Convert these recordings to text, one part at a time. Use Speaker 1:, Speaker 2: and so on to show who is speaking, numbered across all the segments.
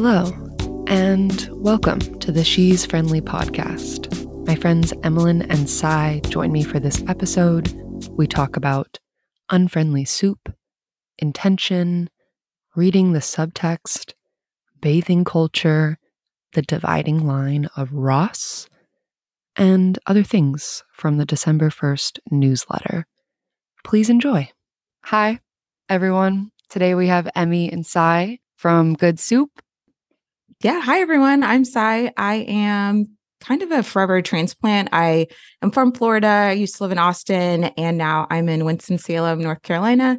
Speaker 1: Hello, and welcome to the She's Friendly podcast. My friends Emelyn and Sie join me for this episode. We talk about unfriendly soup, intention, reading the subtext, bathing culture, the dividing line of Ross, and other things from the December 1st newsletter. Please enjoy. Hi, everyone. Today we have Emmy and Sie from Good Soup.
Speaker 2: Yeah. Hi, everyone. I'm Sie. I am kind of a forever transplant. I am from Florida. I used to live in Austin, and now I'm in Winston-Salem, North Carolina.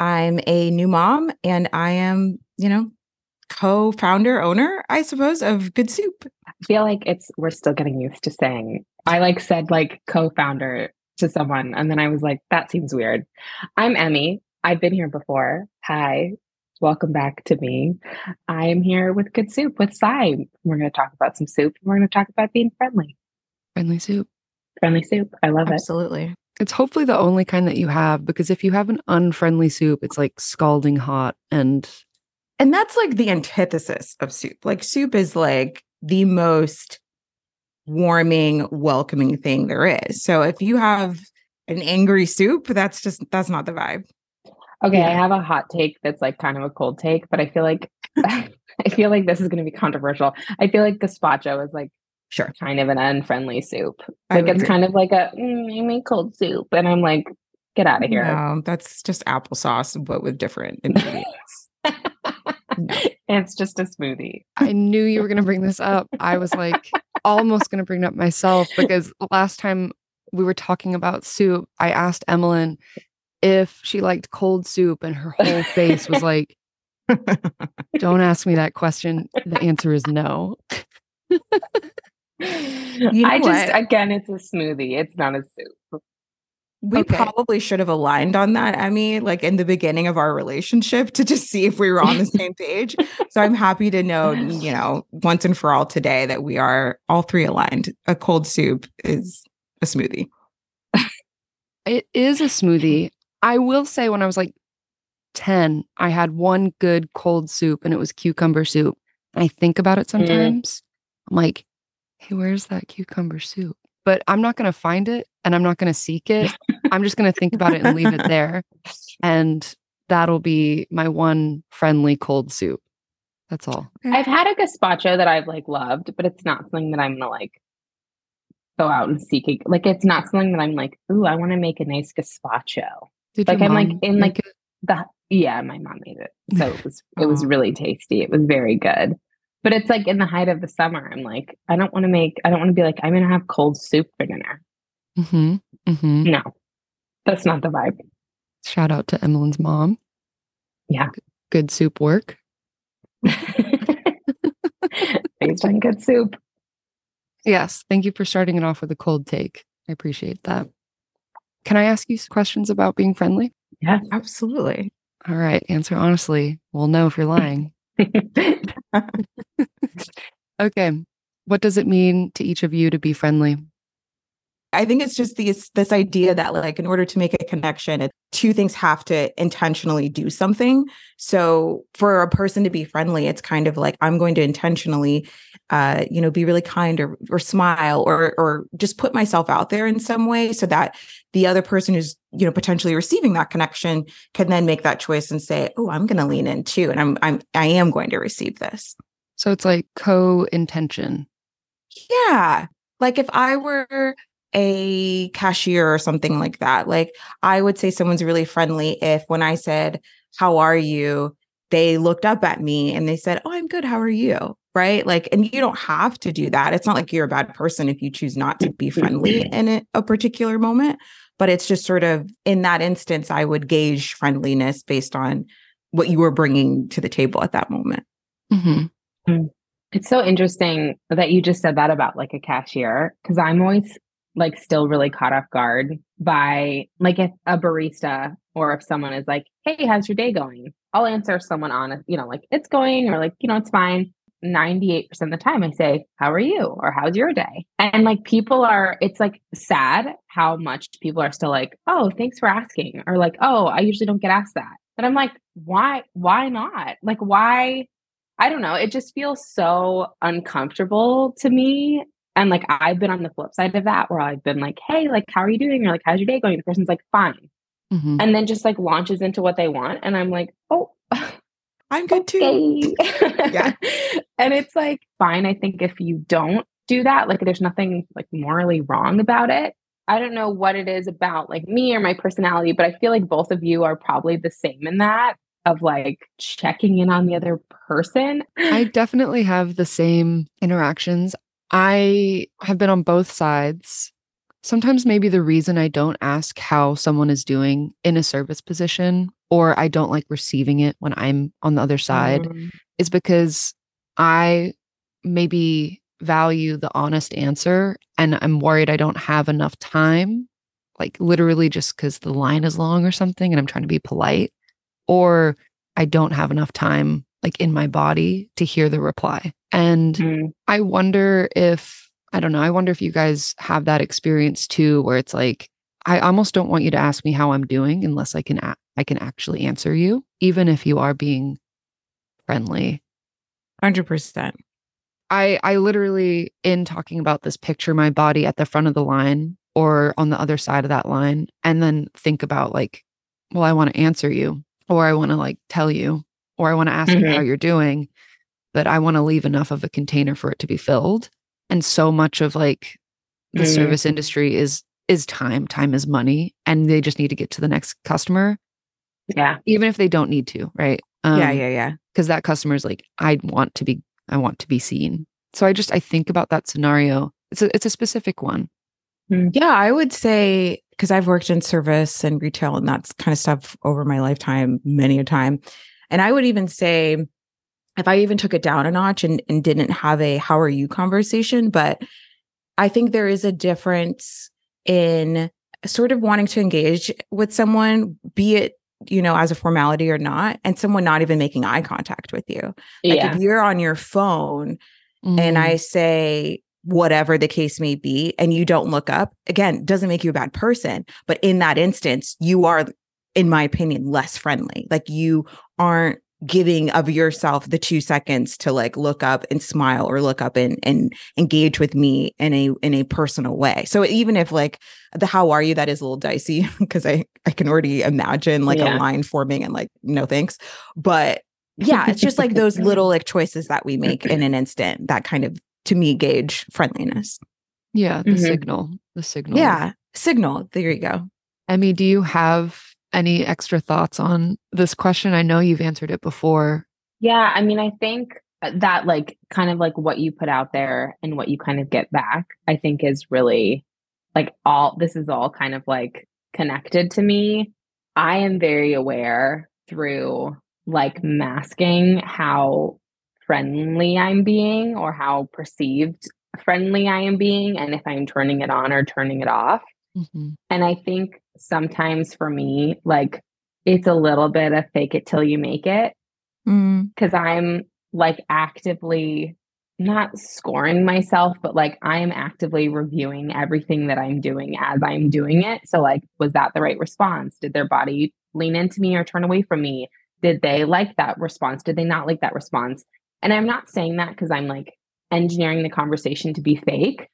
Speaker 2: I'm a new mom, and I am, you know, co-founder, owner, I suppose, of Good Soup.
Speaker 3: I feel like it's we're still getting used to saying. I like said like co-founder to someone, and then I was like, that seems weird. I'm Emmy. I've been here before. Hi. Welcome back to me. I am here with Good Soup with Sie. We're going to talk about some soup. And we're going to talk about being friendly.
Speaker 1: Friendly soup.
Speaker 3: Friendly soup. I love
Speaker 2: Absolutely.
Speaker 3: it.
Speaker 1: It's hopefully the only kind that you have because if you have an unfriendly soup, it's like scalding hot and
Speaker 2: and that's like the antithesis of soup. Like soup is like the most warming, welcoming thing there is. So if you have an angry soup, that's just that's not the vibe.
Speaker 3: Okay, yeah. I have a hot take that's like kind of a cold take, but I feel like I feel like this is going to be controversial. I feel like gazpacho is like
Speaker 2: sure
Speaker 3: kind of an unfriendly soup. Like it's agree. kind of like a mm, I make cold soup, and I'm like, get out of here.
Speaker 2: No, that's just applesauce, but with different ingredients.
Speaker 3: no. It's just a smoothie.
Speaker 1: I knew you were going to bring this up. I was like almost going to bring it up myself because last time we were talking about soup, I asked Emelyn if she liked cold soup and her whole face was like, don't ask me that question. The answer is no.
Speaker 3: you know I just, what? again, it's a smoothie. It's not a soup.
Speaker 2: We okay. probably should have aligned on that, Emmy, like in the beginning of our relationship to just see if we were on the same page. So I'm happy to know, you know, once and for all today that we are all three aligned. A cold soup is a smoothie.
Speaker 1: It is a smoothie. I will say when I was like 10, I had one good cold soup and it was cucumber soup. I think about it mm. sometimes. Mm. I'm like, hey, where's that cucumber soup? But I'm not going to find it and I'm not going to seek it. I'm just going to think about it and leave it there. And that'll be my one friendly cold soup. That's all.
Speaker 3: I've had a gazpacho that I've like loved, but it's not something that I'm going to like go out and seek. It. Like it's not something that I'm like, ooh, I want to make a nice gazpacho. Did like I'm like in like it? the yeah, my mom made it. So it was it was really tasty. It was very good. But it's like in the height of the summer. I'm like, I don't want to make I don't want to be like, I'm gonna have cold soup for dinner.
Speaker 1: Mm-hmm. Mm-hmm.
Speaker 3: No. That's not the vibe.
Speaker 1: Shout out to Emelyn's mom.
Speaker 3: Yeah.
Speaker 1: Good soup work.
Speaker 3: Based on good soup.
Speaker 1: Yes. Thank you for starting it off with a cold take. I appreciate that. Can I ask you questions about being friendly?
Speaker 3: Yes,
Speaker 2: absolutely.
Speaker 1: All right. Answer honestly. We'll know if you're lying. okay. What does it mean to each of you to be friendly?
Speaker 2: I think it's just this this idea that like in order to make a connection, two things have to intentionally do something. So for a person to be friendly, it's kind of like I'm going to intentionally uh, you know, be really kind or or smile or or just put myself out there in some way so that the other person who's, you know, potentially receiving that connection can then make that choice and say, "Oh, I'm going to lean in too and I'm I'm I am going to receive this."
Speaker 1: So it's like co-intention.
Speaker 2: Yeah. Like if I were a cashier or something like that. Like I would say someone's really friendly if when I said, How are you? They looked up at me and they said, Oh, I'm good. How are you? Right. Like, and you don't have to do that. It's not like you're a bad person if you choose not to be friendly in a, a particular moment. But it's just sort of in that instance, I would gauge friendliness based on what you were bringing to the table at that moment.
Speaker 1: Mm-hmm.
Speaker 3: Mm. It's so interesting that you just said that about like a cashier because I'm always like still really caught off guard by like if a barista or if someone is like, Hey, how's your day going? I'll answer someone on, you know, like it's going or like, you know, it's fine. 98% of the time I say, How are you? or How's your day? And like people are, it's like sad how much people are still like, Oh, thanks for asking. Or like, Oh, I usually don't get asked that. But I'm like, why, why not? Like, why I don't know, it just feels so uncomfortable to me. And like I've been on the flip side of that where I've been like, hey, like, how are you doing? Or like, how's your day going? The person's like, fine. Mm-hmm. And then just like launches into what they want. And I'm like, oh,
Speaker 2: I'm good okay.
Speaker 3: too. yeah. and it's like, fine. I think if you don't do that, like, there's nothing like morally wrong about it. I don't know what it is about like me or my personality, but I feel like both of you are probably the same in that of like checking in on the other person.
Speaker 1: I definitely have the same interactions. I have been on both sides. Sometimes maybe the reason I don't ask how someone is doing in a service position or I don't like receiving it when I'm on the other side mm. is because I maybe value the honest answer and I'm worried I don't have enough time, like literally just because the line is long or something and I'm trying to be polite, or I don't have enough time like in my body to hear the reply. And mm. I wonder if, I don't know, I wonder if you guys have that experience too, where it's like, I almost don't want you to ask me how I'm doing unless I can a- I can actually answer you, even if you are being friendly.
Speaker 2: 100%.
Speaker 1: I I literally in talking about this picture my body at the front of the line or on the other side of that line and then think about like well I want to answer you or I want to like tell you or I want to ask mm-hmm. you how mm-hmm. you're doing but I want to leave enough of a container for it to be filled and so much of like the mm-hmm. service industry is is time time is money and they just need to get to the next customer
Speaker 3: yeah
Speaker 1: even if they don't need to right
Speaker 2: um, yeah yeah yeah
Speaker 1: because that customer is like i want to be I want to be seen. So I just I think about that scenario. It's a it's a specific one.
Speaker 2: Hmm. Yeah, I would say because I've worked in service and retail and that's kind of stuff over my lifetime many a time. And I would even say if I even took it down a notch and, and didn't have a how are you conversation, but I think there is a difference in sort of wanting to engage with someone, be it you know, as a formality or not, and someone not even making eye contact with you. Like yeah. if you're on your phone mm. and I say whatever the case may be, and you don't look up, again, doesn't make you a bad person. But in that instance, you are, in my opinion, less friendly. Like you aren't giving of yourself the two seconds to like look up and smile or look up and, and engage with me in a in a personal way. So even if like the how are you that is a little dicey because i i can already imagine like yeah. a line forming and like no thanks. But yeah it's just like those little like choices that we make in an instant that kind of to me gauge friendliness.
Speaker 1: Yeah the mm-hmm. signal the signal.
Speaker 2: Yeah signal. There you go.
Speaker 1: Emmy do you have any extra thoughts on this question? I know you've answered it before.
Speaker 3: Yeah, I mean, I think that like kind of like what you put out there and what you kind of get back, I think is really like all this is all kind of like connected to me. I am very aware through like masking how friendly I'm being or how perceived friendly I am being and if I'm turning it on or turning it off. Mm-hmm. And I think sometimes for me, like it's a little bit of fake it till you make it. Because mm. I'm like actively not scoring myself, but like I am actively reviewing everything that I'm doing as I'm doing it. So, like, was that the right response? Did their body lean into me or turn away from me? Did they like that response? Did they not like that response? And I'm not saying that because I'm like engineering the conversation to be fake,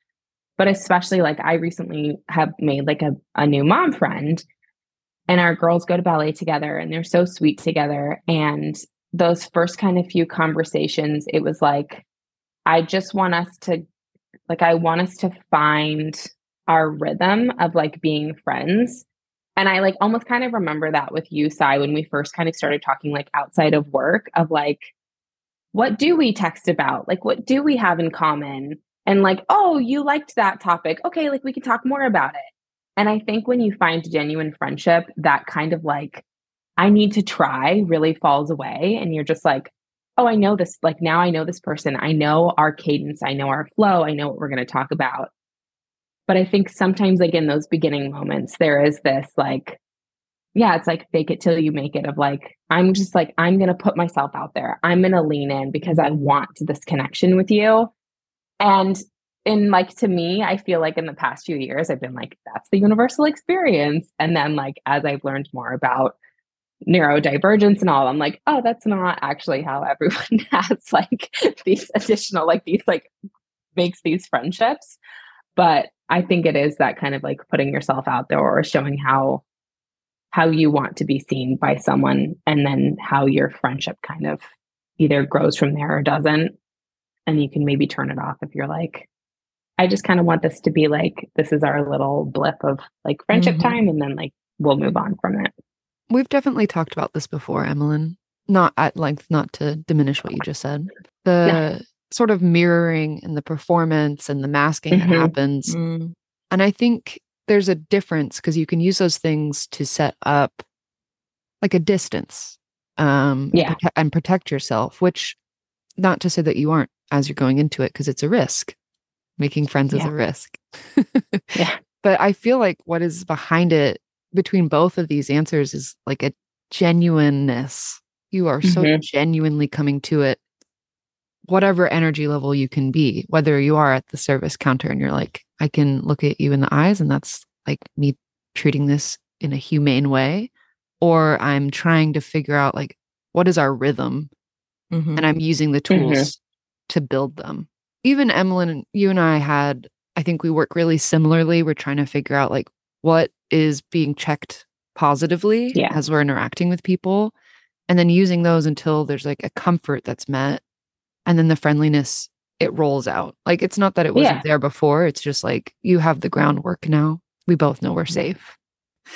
Speaker 3: but especially like I recently have made like a, a new mom friend and our girls go to ballet together and they're so sweet together. And those first kind of few conversations, it was like, I just want us to, like, I want us to find our rhythm of like being friends. And I like almost kind of remember that with you, Sie, when we first kind of started talking like outside of work of like, what do we text about? Like, what do we have in common? And like, oh, you liked that topic. Okay, like we can talk more about it. And I think when you find genuine friendship, that kind of like, I need to try really falls away. And you're just like, oh, I know this. Like now I know this person. I know our cadence. I know our flow. I know what we're going to talk about. But I think sometimes, like in those beginning moments, there is this like, yeah, it's like fake it till you make it of like, I'm just like, I'm going to put myself out there. I'm going to lean in because I want this connection with you. And in like to me, I feel like in the past few years, I've been like, that's the universal experience. And then like as I've learned more about neurodivergence and all. I'm like, oh, that's not actually how everyone has like these additional, like these like makes these friendships. But I think it is that kind of like putting yourself out there or showing how how you want to be seen by someone and then how your friendship kind of either grows from there or doesn't. And you can maybe turn it off if you're like, I just kind of want this to be like, this is our little blip of like friendship mm-hmm. time. And then like we'll move on from it.
Speaker 1: We've definitely talked about this before, Emelyn. Not at length, not to diminish what you just said. The sort of mirroring and the performance and the masking mm-hmm. that happens. Mm. And I think there's a difference because you can use those things to set up like a distance um
Speaker 3: yeah.
Speaker 1: and, prote- and protect yourself which not to say that you aren't as you're going into it because it's a risk making friends yeah. is a risk
Speaker 3: yeah
Speaker 1: but i feel like what is behind it between both of these answers is like a genuineness you are so mm-hmm. genuinely coming to it whatever energy level you can be, whether you are at the service counter and you're like, I can look at you in the eyes and that's like me treating this in a humane way, or I'm trying to figure out like what is our rhythm mm-hmm. and I'm using the tools mm-hmm. To build them. Even Emelyn, you and I had, I think we work really similarly. We're trying to figure out like what is being checked positively
Speaker 3: yeah.
Speaker 1: as we're interacting with people and then using those until there's like a comfort that's met and then the friendliness it rolls out. Like it's not that it wasn't yeah. there before. It's just like you have the groundwork now. We both know we're safe.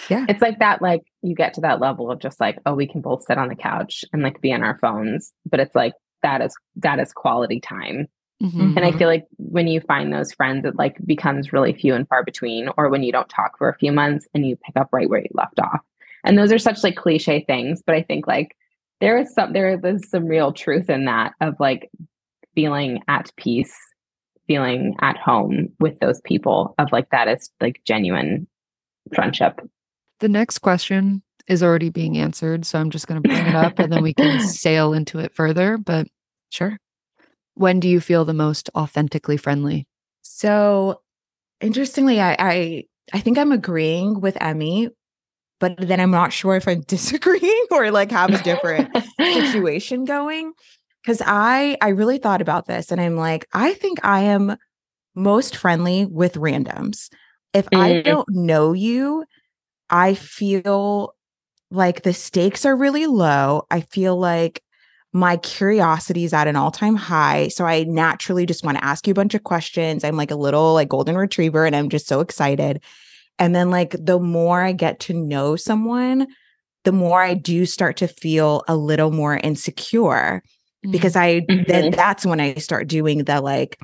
Speaker 3: Yeah. It's like that, like you get to that level of just like, oh, we can both sit on the couch and like be on our phones. But it's like that is that is quality time. Mm-hmm. And I feel like when you find those friends, it like becomes really few and far between, or when you don't talk for a few months and you pick up right where you left off. And those are such like cliche things, but I think like there is some there is some real truth in that of like feeling at peace feeling at home with those people of like that is like genuine friendship
Speaker 1: the next question is already being answered so i'm just going to bring it up and then we can sail into it further but
Speaker 2: sure
Speaker 1: when do you feel the most authentically friendly
Speaker 2: so interestingly i i, I think i'm agreeing with emmy but then I'm not sure if I'm disagreeing or like have a different situation going. Cause I I really thought about this and I'm like, I think I am most friendly with randoms. If mm. I don't know you, I feel like the stakes are really low. I feel like my curiosity is at an all-time high so i naturally just want to ask you a bunch of questions i'm like a little like golden retriever and i'm just so excited and then, like, the more I get to know someone, the more I do start to feel a little more insecure mm-hmm. because I mm-hmm. then that's when I start doing the like,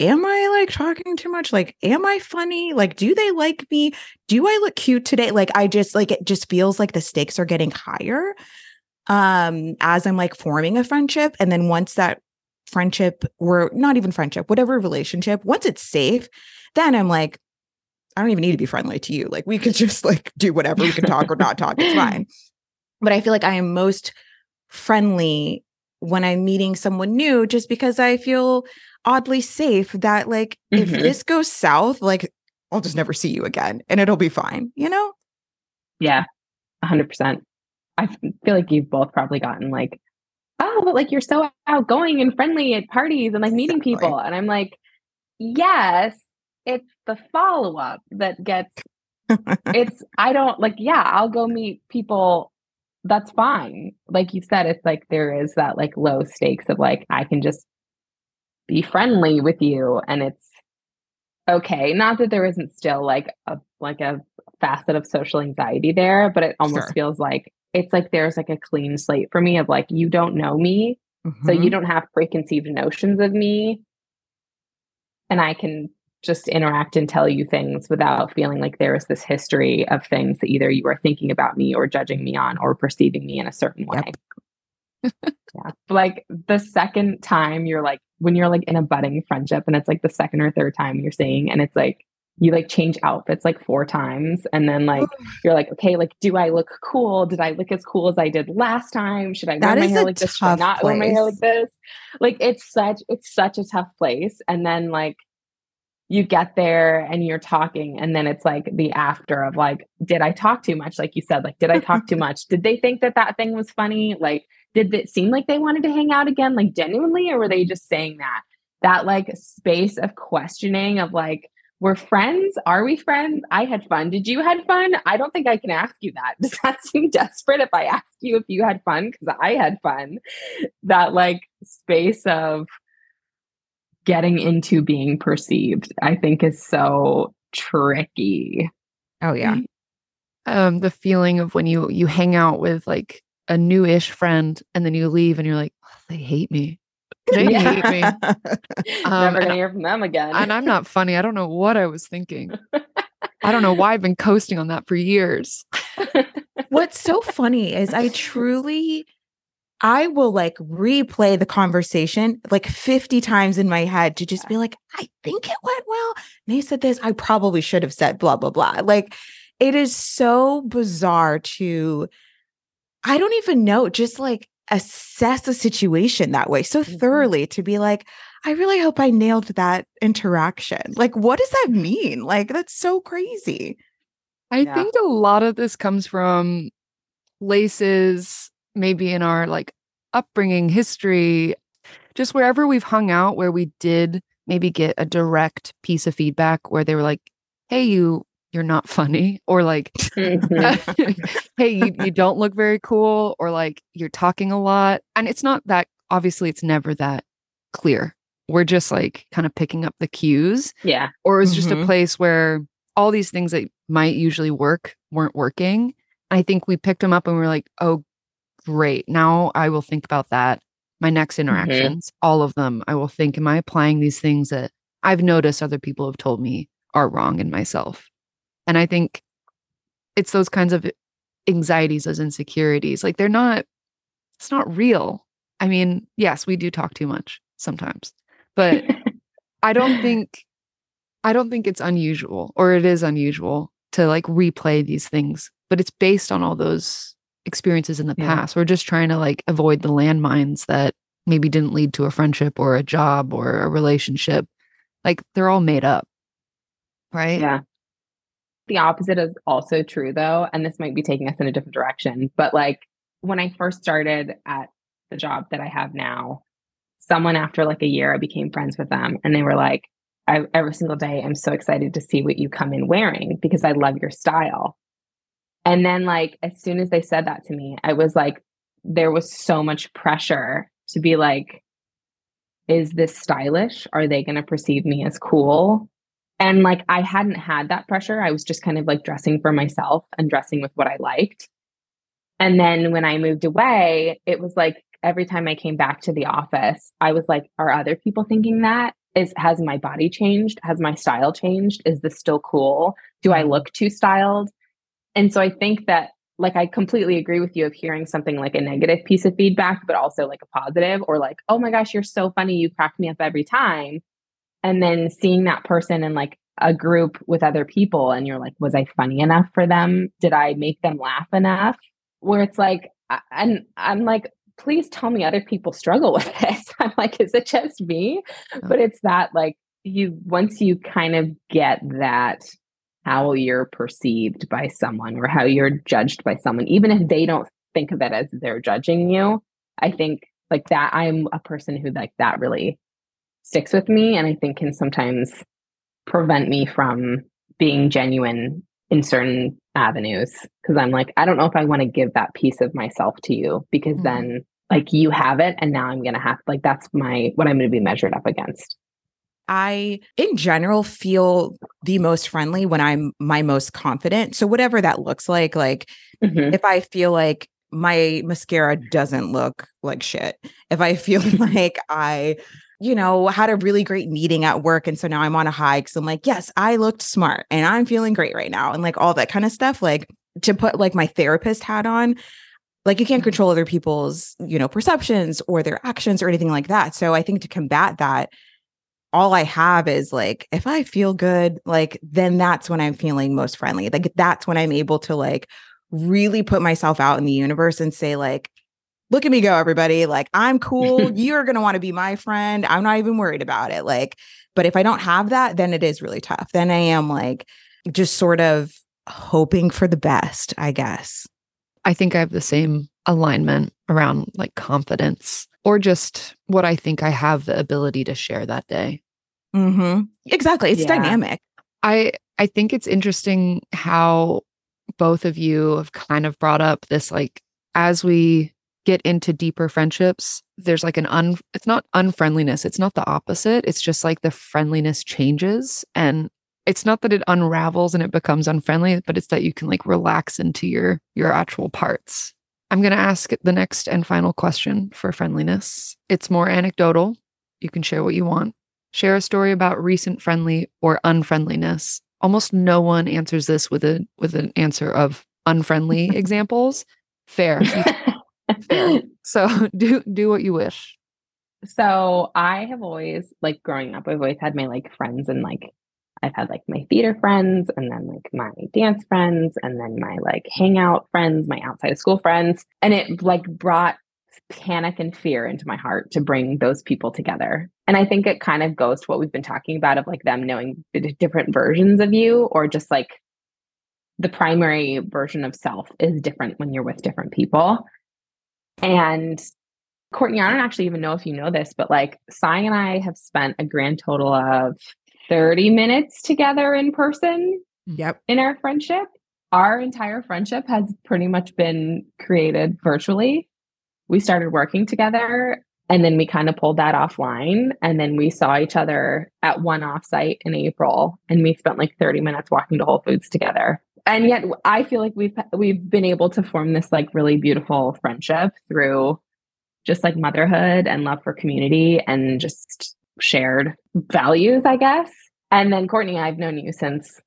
Speaker 2: am I like talking too much? Like, am I funny? Like, do they like me? Do I look cute today? Like, I just like it just feels like the stakes are getting higher um as I'm like forming a friendship. And then once that friendship or not even friendship, whatever relationship, once it's safe, then I'm like, I don't even need to be friendly to you. Like we could just like do whatever. We can talk or not talk. It's fine. But I feel like I am most friendly when I'm meeting someone new just because I feel oddly safe that like mm-hmm. if this goes south, like I'll just never see you again and it'll be fine, you know?
Speaker 3: Yeah. 100%. I feel like you've both probably gotten like, oh, but like you're so outgoing and friendly at parties and like meeting people. And I'm like, yes, it's the follow up that gets it's I don't like yeah, I'll go meet people that's fine. Like you said it's like there is that like low stakes of like I can just be friendly with you and it's okay. Not that there isn't still like a like a facet of social anxiety there, but it almost sure. feels like it's like there's like a clean slate for me of like you don't know me, mm-hmm. so you mm-hmm. don't have preconceived notions of me and I can just interact and tell you things without feeling like there is this history of things that either you are thinking about me or judging me on or perceiving me in a certain way. Yep. yeah. Like the second time you're like, when you're like in a budding friendship and it's like the second or third time you're seeing, and it's like, you like change outfits like four times and then like you're like okay like do i look cool? Did i look as cool as i did last time? Should i wear my hair like this? Should i not place. wear my hair like this? Like it's such it's such a tough place and then like you get there and you're talking and then it's like the after of like did i talk too much? Like you said like did i talk too much? Did they think that that thing was funny? Like did it seem like they wanted to hang out again? Like genuinely or were they just saying that? That like space of questioning of like we're friends? Are we friends? I had fun. Did you had fun? I don't think i can ask you that. Does that seem desperate if i ask you if you had fun? Because i had fun. That like space of getting into being perceived, I think is so tricky.
Speaker 2: Oh yeah.
Speaker 1: Um, the feeling of when you you hang out with like a new-ish friend and then you leave and you're like, oh, they hate me. They
Speaker 3: Yeah.
Speaker 1: hate me. Um,
Speaker 3: Never gonna hear from them again.
Speaker 1: and I'm not funny. I don't know what I was thinking. I don't know why I've been coasting on that for years.
Speaker 2: What's so funny is I truly I will like replay the conversation like 50 times in my head to just be like, I think it went well. They said this, I probably should have said blah, blah, blah. Like it is so bizarre to, I don't even know, just like assess a situation that way so
Speaker 3: Mhm.
Speaker 2: thoroughly to be like, I really hope I nailed that interaction. Like, what does that mean? Like, that's so crazy.
Speaker 1: I
Speaker 3: Yeah.
Speaker 1: think a lot of this comes from places maybe in our like upbringing history just wherever we've hung out where we did maybe get a direct piece of feedback where they were like hey you you're not funny or like
Speaker 3: Mhm.
Speaker 1: hey you, you don't look very cool or like you're talking a lot and it's not that obviously it's never that clear we're just like kind of picking up the cues
Speaker 3: yeah.
Speaker 1: or it was just a
Speaker 2: Mhm.
Speaker 1: place where all these things that might usually work weren't working. I think we picked them up and we are like, oh, great. Now I will think about that. My next interactions, all of them, I will think, am I applying these things that I've noticed other people have told me are wrong in myself? And I think it's those kinds of anxieties, those insecurities. Like they're not, it's not real. I mean, yes, we do talk too much sometimes, but I don't think I don't think it's unusual or it is unusual to like replay these things, but it's based on all those experiences in the
Speaker 3: Yeah.
Speaker 1: past. We're just trying to like avoid the landmines that maybe didn't lead to a friendship or a job or a relationship. Like they're all made up. Right?
Speaker 3: Yeah. The opposite is also true though, and this might be taking us in a different direction, but like when I first started at the job that I have now, someone after like a year I became friends with them and they were like I, every single day I'm so excited to see what you come in wearing because I love your style. And then like as soon as they said that to me, I was like there was so much pressure to be like is this stylish? Are they going to perceive me as cool? And like I hadn't had that pressure. I was just kind of like dressing for myself and dressing with what I liked. And then when I moved away, it was like every time I came back to the office, I was like, are other people thinking that? Is has my body changed? Has my style changed? Is this still cool? Do I look too styled? And so I think that like I completely agree with you of hearing something like a negative piece of feedback, but also like a positive or like, oh my gosh, you're so funny. You crack me up every time and then seeing that person in like a group with other people and you're like was i funny enough for them? Did i make them laugh enough? Where it's like and i'm like please tell me other people struggle with this. I'm like is it just me? But it's that like you once you kind of get that how you're perceived by someone or how you're judged by someone even if they don't think of it as they're judging you i think like that i'm a person who like that really sticks with me and I think can sometimes prevent me from being genuine in certain avenues because I'm like I don't know if I want to give that piece of myself to you because
Speaker 2: Mhm.
Speaker 3: then like you have it and now I'm going to have like that's my what I'm going to be measured up against.
Speaker 2: I, in general, feel the most friendly when I'm my most confident. So, whatever that looks like, like
Speaker 3: Mhm.
Speaker 2: if I feel like my mascara doesn't look like shit, if I feel like I, you know, had a really great meeting at work. And so now I'm on a high because I'm like, yes, I looked smart and I'm feeling great right now. And like all that kind of stuff, like to put like my therapist hat on, like you can't mm-hmm. control other people's, you know, perceptions or their actions or anything like that. So I think to combat that, all I have is like, if I feel good, like, then that's when I'm feeling most friendly. Like, that's when I'm able to like really put myself out in the universe and say, like, look at me go, everybody. Like, I'm cool. You're going to want to be my friend. I'm not even worried about it. Like, but if I don't have that, then it is really tough. Then I am like just sort of hoping for the best, I guess.
Speaker 1: I think I have the same alignment around like confidence or just what I think I have the ability to share that day.
Speaker 2: Mm-hmm. Exactly. It's yeah. dynamic.
Speaker 1: I I think it's interesting how both of you have kind of brought up this like as we get into deeper friendships, there's like an un it's not unfriendliness, it's not the opposite. It's just like the friendliness changes and it's not that it unravels and it becomes unfriendly, but it's that you can like relax into your your actual parts. I'm going to ask the next and final question for friendliness. It's more anecdotal. You can share what you want. Share a story about recent friendly or unfriendliness. Almost no one answers this with a with an answer of unfriendly examples. Fair. Fair. So do do what you wish.
Speaker 3: So I have always like growing up, I've always had my like friends and like I've had like my theater friends and then like my dance friends and then my like hangout friends, my outside of school friends. And it like brought panic and fear into my heart to bring those people together. And I think it kind of goes to what we've been talking about of like them knowing the different versions of you or just like the primary version of self is different when you're with different people. And Courtney, I don't actually even know if you know this, but like Sie and I have spent a grand total of 30 minutes together in person.
Speaker 2: Yep.
Speaker 3: In our friendship. Our entire friendship has pretty much been created virtually. We started working together and then we kind of pulled that offline. And then we saw each other at one offsite in April and we spent like 30 minutes walking to Whole Foods together. And yet I feel like we've we've been able to form this like really beautiful friendship through just like motherhood and love for community and just shared values, I guess. And then Courtney, I've known you since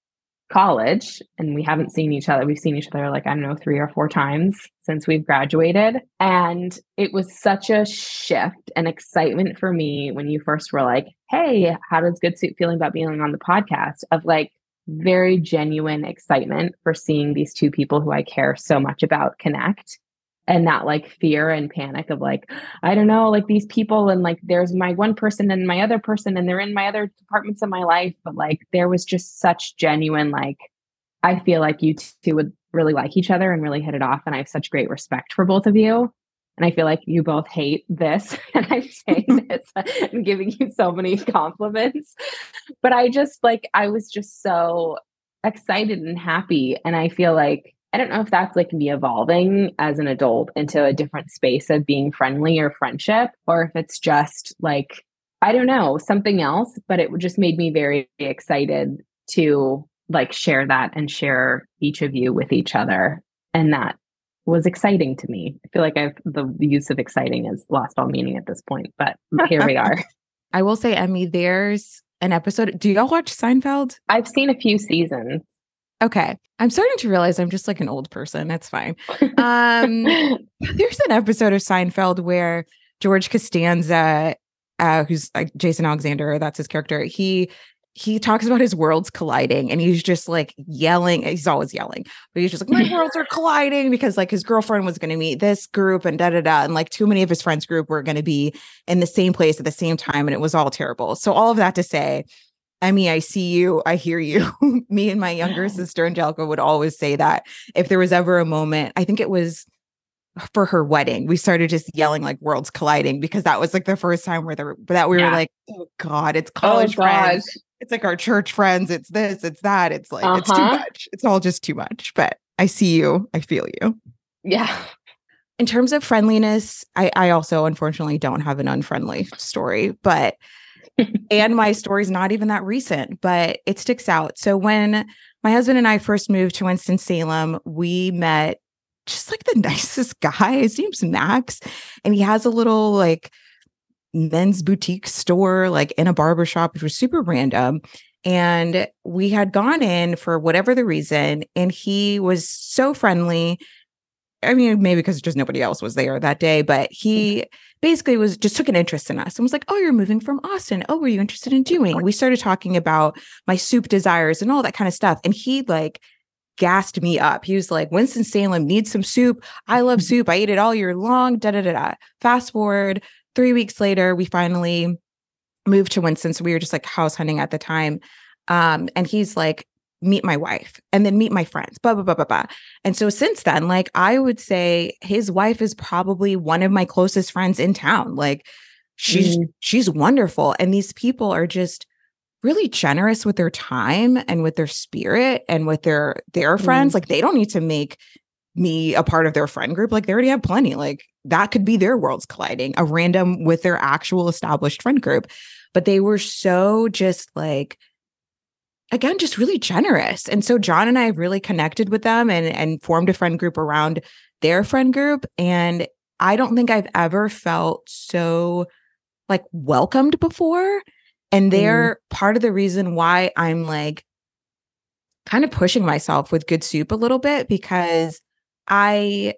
Speaker 3: college and we haven't seen each other. We've seen each other like, I don't know, three or four times since we've graduated. And it was such a shift and excitement for me when you first were like, Hey, how does Good Soup feeling about being on the podcast? Of like very genuine excitement for seeing these two people who I care so much about connect and that like fear and panic of like i don't know like these people and like there's my one person and my other person and they're in my other departments of my life but like there was just such genuine like i feel like you two would really like each other and really hit it off and i have such great respect for both of you and i feel like you both hate this and i'm saying this and giving you so many compliments but i just like i was just so excited and happy and i feel like I don't know if that's like me evolving as an adult into a different space of being friendly or friendship, or if it's just like, I don't know, something else, but it just made me very excited to like share that and share each of you with each other. And that was exciting to me. I feel like I've the use of exciting has lost all meaning at this point, but here we are.
Speaker 2: I will say, Emmy, there's an episode. Do y'all watch Seinfeld?
Speaker 3: I've seen a few seasons.
Speaker 2: Okay. I'm starting to realize I'm just like an old person. That's fine. Um, there's an episode of Seinfeld where George Costanza, uh, who's like Jason Alexander, that's his character, he he talks about his worlds colliding and he's just like yelling. He's always yelling, but he's just like, My worlds are colliding because like his girlfriend was going to meet this group and da da da. And like too many of his friends' group were going to be in the same place at the same time. And it was all terrible. So, all of that to say, Emmy, I see you. I hear you. Me and my younger sister, Angelica, would always say that if there was ever a moment, I think it was for her wedding, we started just yelling like worlds colliding because that was like the first time where there that we yeah. were like, oh God, it's oh, college oh, friends. It's like our church friends. It's this, it's that. It's like, uh-huh. it's too uh-huh. much. It's all just too much. But I see you. I feel you.
Speaker 3: Yeah.
Speaker 2: In terms of friendliness, I, I also unfortunately don't have an unfriendly story, but and my story's not even that recent, but it sticks out. So when my husband and I first moved to Winston-Salem, we met just like the nicest guy. His name's Max, and he has a little like men's boutique store, like in a barber shop, which was super random. And we had gone in for whatever the reason, and he was so friendly. I mean, maybe because just nobody else was there that day, but he basically was just took an interest in us and was like, Oh, you're moving from Austin. Oh, were you interested in doing? We started talking about my soup desires and all that kind of stuff. And he like gassed me up. He was like, Winston Salem needs some soup. I love mm-hmm. soup. I eat it all year long. Da da da da. Fast forward three weeks later, we finally moved to Winston. So we were just like house hunting at the time. Um, and he's like, meet my wife and then meet my friends, blah, blah, blah, blah, blah. And so since then, like I would say his wife is probably one of my closest friends in town. Like she's mm. she's wonderful. And these people are just really generous with their time and with their spirit and with their their friends. Mm. Like they don't need to make me a part of their friend group. Like they already have plenty. Like that could be their worlds colliding, a random with their actual established friend group. But they were so just like again just really generous and so john and i really connected with them and and formed a friend group around their friend group and i don't think i've ever felt so like welcomed before and they're mm. part of the reason why i'm like kind of pushing myself with good soup a little bit because i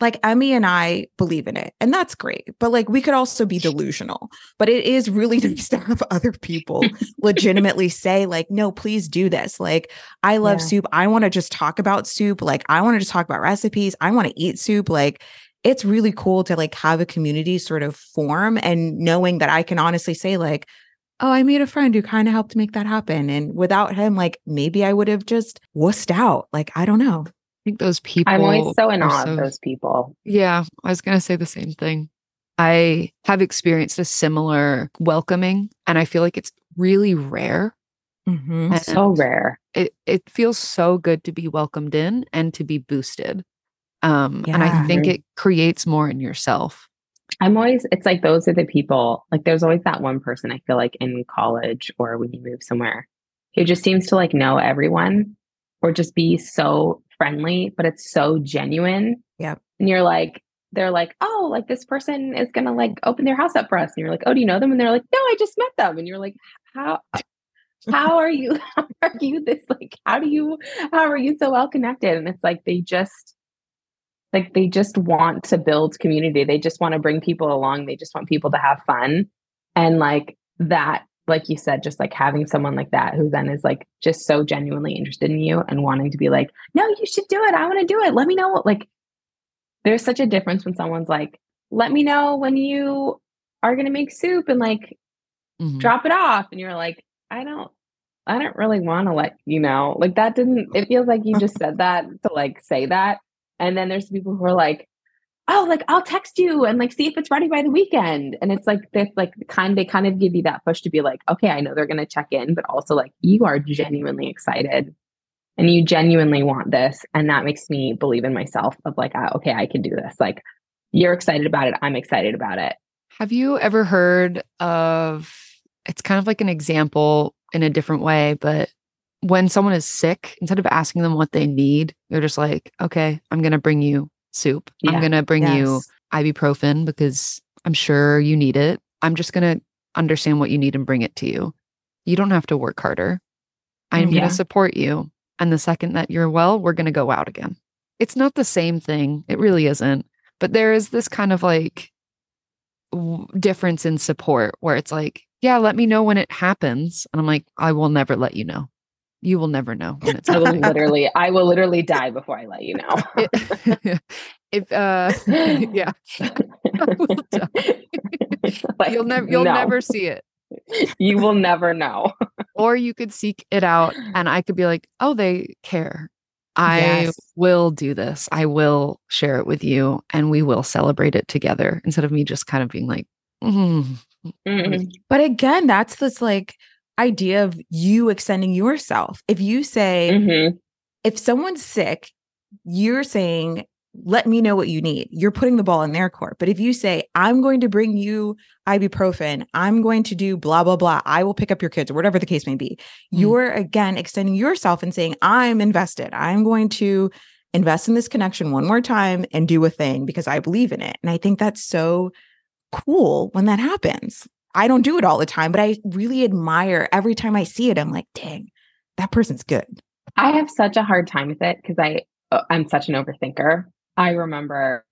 Speaker 2: like Emmy and I believe in it, and that's great. But like, we could also be delusional. But it is really nice to have other people legitimately say, like, no, please do this. Like, I love yeah. soup. I want to just talk about soup. Like, I want to just talk about recipes. I want to eat soup. Like, it's really cool to like have a community sort of form and knowing that I can honestly say, like, oh, I made a friend who kind of helped make that happen. And without him, like, maybe I would have just wussed out. Like, I don't know
Speaker 1: think those people.
Speaker 3: I'm always so in awe so, of those people.
Speaker 1: Yeah, I was going to say the same thing. I have experienced a similar welcoming, and I feel like it's really rare.
Speaker 3: Mm-hmm. So rare.
Speaker 1: It it feels so good to be welcomed in and to be boosted. Um, yeah. and I think it creates more in yourself.
Speaker 3: I'm always, it's like those are the people, like there's always that one person I feel like in college or when you move somewhere who just seems to like know everyone or just be so friendly, but it's so genuine.
Speaker 2: Yeah.
Speaker 3: And you're like, they're like, oh, like this person is gonna like open their house up for us. And you're like, oh, do you know them? And they're like, no, I just met them. And you're like, how uh, how are you how are you this like how do you how are you so well connected? And it's like they just like they just want to build community. They just want to bring people along. They just want people to have fun. And like that like you said, just like having someone like that who then is like just so genuinely interested in you and wanting to be like, no, you should do it. I want to do it. Let me know. What, like, there's such a difference when someone's like, let me know when you are going to make soup and like mm-hmm. drop it off. And you're like, I don't, I don't really want to let you know. Like, that didn't, it feels like you just said that to like say that. And then there's people who are like, oh, like I'll text you and like see if it's ready by the weekend. And it's like they like kind they kind of give you that push to be like, okay, I know they're gonna check in, but also like you are genuinely excited and you genuinely want this. And that makes me believe in myself of like, ah, okay, I can do this. Like you're excited about it. I'm excited about it.
Speaker 1: Have you ever heard of it's kind of like an example in a different way, but when someone is sick, instead of asking them what they need, you're just like, okay, I'm going to bring you soup. Yeah. I'm going to bring yes. you ibuprofen because I'm sure you need it. I'm just going to understand what you need and bring it to you. You don't have to work harder. I'm yeah. going to support you. And the second that you're well, we're going to go out again. It's not the same thing. It really isn't. But there is this kind of like w- difference in support where it's like, yeah, let me know when it happens. And I'm like, I will never let you know you will never know when it's
Speaker 3: I will literally I will literally die before I let you know.
Speaker 1: if uh yeah. like, you'll never you'll no. never see it.
Speaker 3: You will never know.
Speaker 1: or you could seek it out and I could be like, "Oh, they care. I yes. will do this. I will share it with you and we will celebrate it together instead of me just kind of being like, mm-hmm.
Speaker 2: Mm-hmm. But again, that's this like idea of you extending yourself. If you say, mm-hmm. if someone's sick, you're saying, let me know what you need. You're putting the ball in their court. But if you say, I'm going to bring you ibuprofen, I'm going to do blah, blah, blah, I will pick up your kids or whatever the case may be, mm-hmm. you're again extending yourself and saying, I'm invested. I'm going to invest in this connection one more time and do a thing because I believe in it. And I think that's so cool when that happens. I don't do it all the time, but I really admire every time I see it. I'm like, dang, that person's good.
Speaker 3: I have such a hard time with it because I uh, I'm such an overthinker. I remember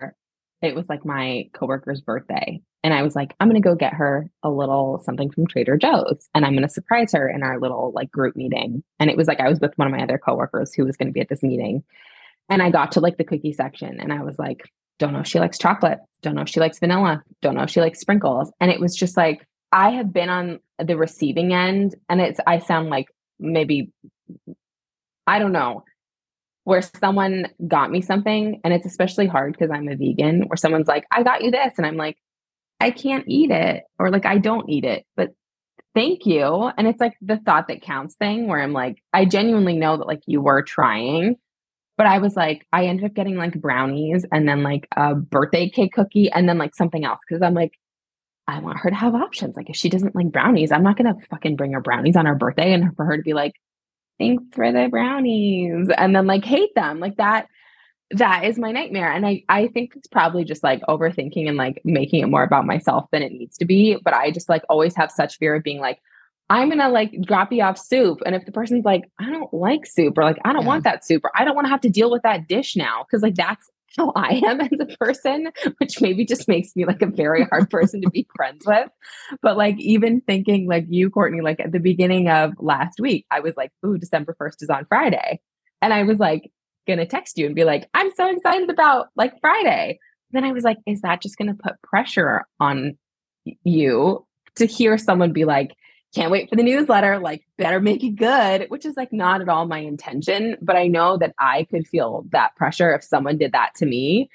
Speaker 3: it was like my coworker's birthday. And I was like, I'm to go get her a little something from Trader Joe's and I'm to surprise her in our little like group meeting. And it was like, I was with one of my other coworkers who was to be at this meeting. And I got to like the cookie section and I was like, don't know if she likes chocolate, don't know if she likes vanilla, don't know if she likes sprinkles. And it was just like, I have been on the receiving end and it's, I sound like maybe, I don't know, where someone got me something. And it's especially hard because I'm a vegan, where someone's like, I got you this. And I'm like, I can't eat it or like I don't eat it, but thank you. And it's like the thought that counts thing where I'm like, I genuinely know that like you were trying but I was like, I ended up getting like brownies and then like a birthday cake cookie and then like something else. Cause I'm like, I want her to have options. Like if she doesn't like brownies, I'm not gonna fucking bring her brownies on her birthday and for her to be like, thanks for the brownies and then like hate them. Like that, that is my nightmare. And I I think it's probably just like overthinking and like making it more about myself than it needs to be. But I just like always have such fear of being like, I'm gonna like drop you off soup. And if the person's like, I don't like soup, or like, I don't yeah. want that soup, or I don't want to have to deal with that dish now, because like that's how I am as a person, which maybe just makes me like a very hard person to be friends with. But like, even thinking like you, Courtney, like at the beginning of last week, I was like, ooh, December 1st is on Friday. And I was like, gonna text you and be like, I'm so excited about like Friday. Then I was like, is that just gonna put pressure on you to hear someone be like, can't wait for the newsletter, like better make it good, which is like not at all my intention. But I know that I could feel that pressure if someone did that to me,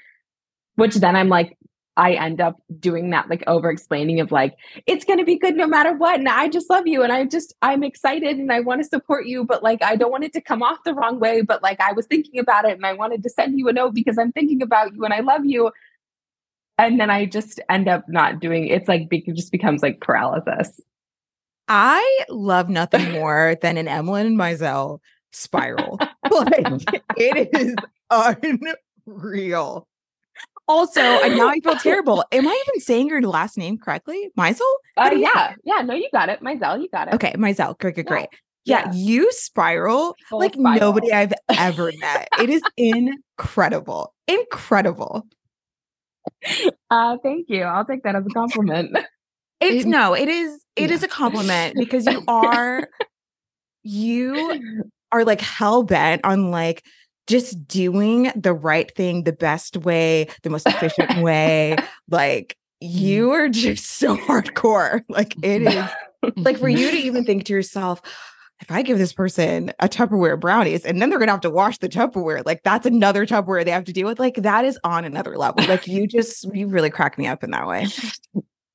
Speaker 3: which then I'm like, I end up doing that like over explaining of like, it's going to be good no matter what. And I just love you. And I just, I'm excited and I want to support you. But like, I don't want it to come off the wrong way. But like, I was thinking about it and I wanted to send you a note because I'm thinking about you and I love you. And then I just end up not doing it's like, it just becomes like paralysis.
Speaker 2: I love nothing more than an Emelyn and Mizelle spiral. like it is unreal. Also, and now I feel terrible. Am I even saying your last name correctly? Mizelle?
Speaker 3: Uh, yeah. Yeah. No, you got it. Mizelle, you got it.
Speaker 2: Okay. Mizelle. Great, great, great. Yeah. yeah. you spiral Full like spiral. nobody I've ever met. it is incredible. Incredible.
Speaker 3: Uh, thank you. I'll take that as a compliment.
Speaker 2: It's no, it is it yeah. is a compliment because you are you are like hell bent on like just doing the right thing the best way, the most efficient way. Like you mm. are just so hardcore. Like it is like for you to even think to yourself, if I give this person a Tupperware brownies and then they're gonna have to wash the Tupperware, like that's another Tupperware they have to deal with. Like that is on another level. Like you just you really crack me up in that way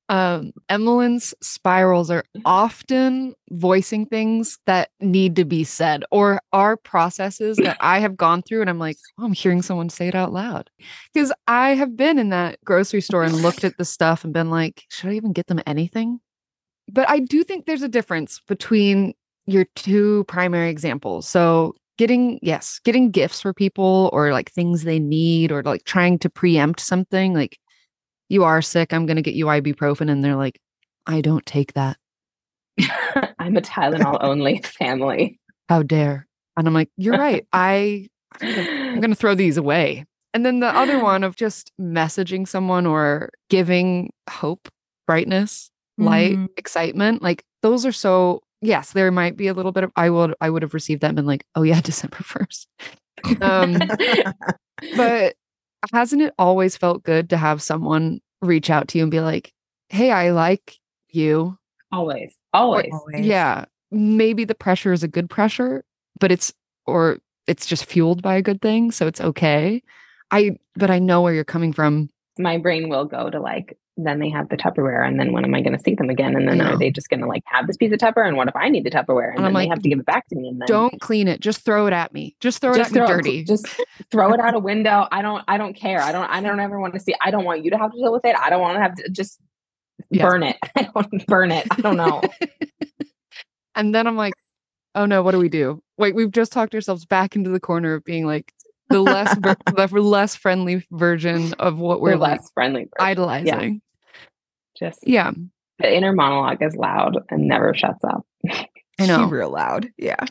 Speaker 1: um, Emelyn's spirals are often voicing things that need to be said or are processes that I have gone through. And I'm like, oh, I'm hearing someone say it out loud. Because I have been in that grocery store and looked at the stuff and been like, should I even get them anything? But I do think there's a difference between your two primary examples. So, getting, yes, getting gifts for people or like things they need or like trying to preempt something like you are sick. I'm going to get you ibuprofen. And they're like, I don't take that.
Speaker 3: I'm a Tylenol only family.
Speaker 1: How dare. And I'm like, you're right. I, I'm going to throw these away. And then the other one of just messaging someone or giving hope, brightness, light, mm-hmm. excitement. Like those are so, yes, there might be a little bit of, I would, I would have received them and like, oh yeah, December 1st. Um, but hasn't it always felt good to have someone reach out to you and be like, hey, I like you?
Speaker 3: Always. Always.
Speaker 1: Or, yeah. Maybe the pressure is a good pressure, but it's, or it's just fueled by a good thing. So it's okay. I, but I know where you're coming from.
Speaker 3: My brain will go to like, then they have the Tupperware, and then when am I going to see them again? And then are they just going to like have this piece of Tupperware? And what if I need the Tupperware? And, and then like, they have to give it back to me. And then
Speaker 1: don't clean it. Just throw it at me. Just throw just it at throw, me dirty.
Speaker 3: Just throw it out a window. I don't. I don't care. I don't. I don't ever want to see. I don't want you to have to deal with it. I don't want to have to just yes. burn it. I don't burn it. I don't know.
Speaker 1: and then I'm like, oh no, what do we do? Wait, we've just talked ourselves back into the corner of being like, the less the less friendly version of what we're
Speaker 3: less like friendly
Speaker 1: version. idolizing.
Speaker 3: Just
Speaker 1: yeah.
Speaker 3: The inner monologue is loud and never shuts up.
Speaker 1: I know.
Speaker 2: real loud. Yeah.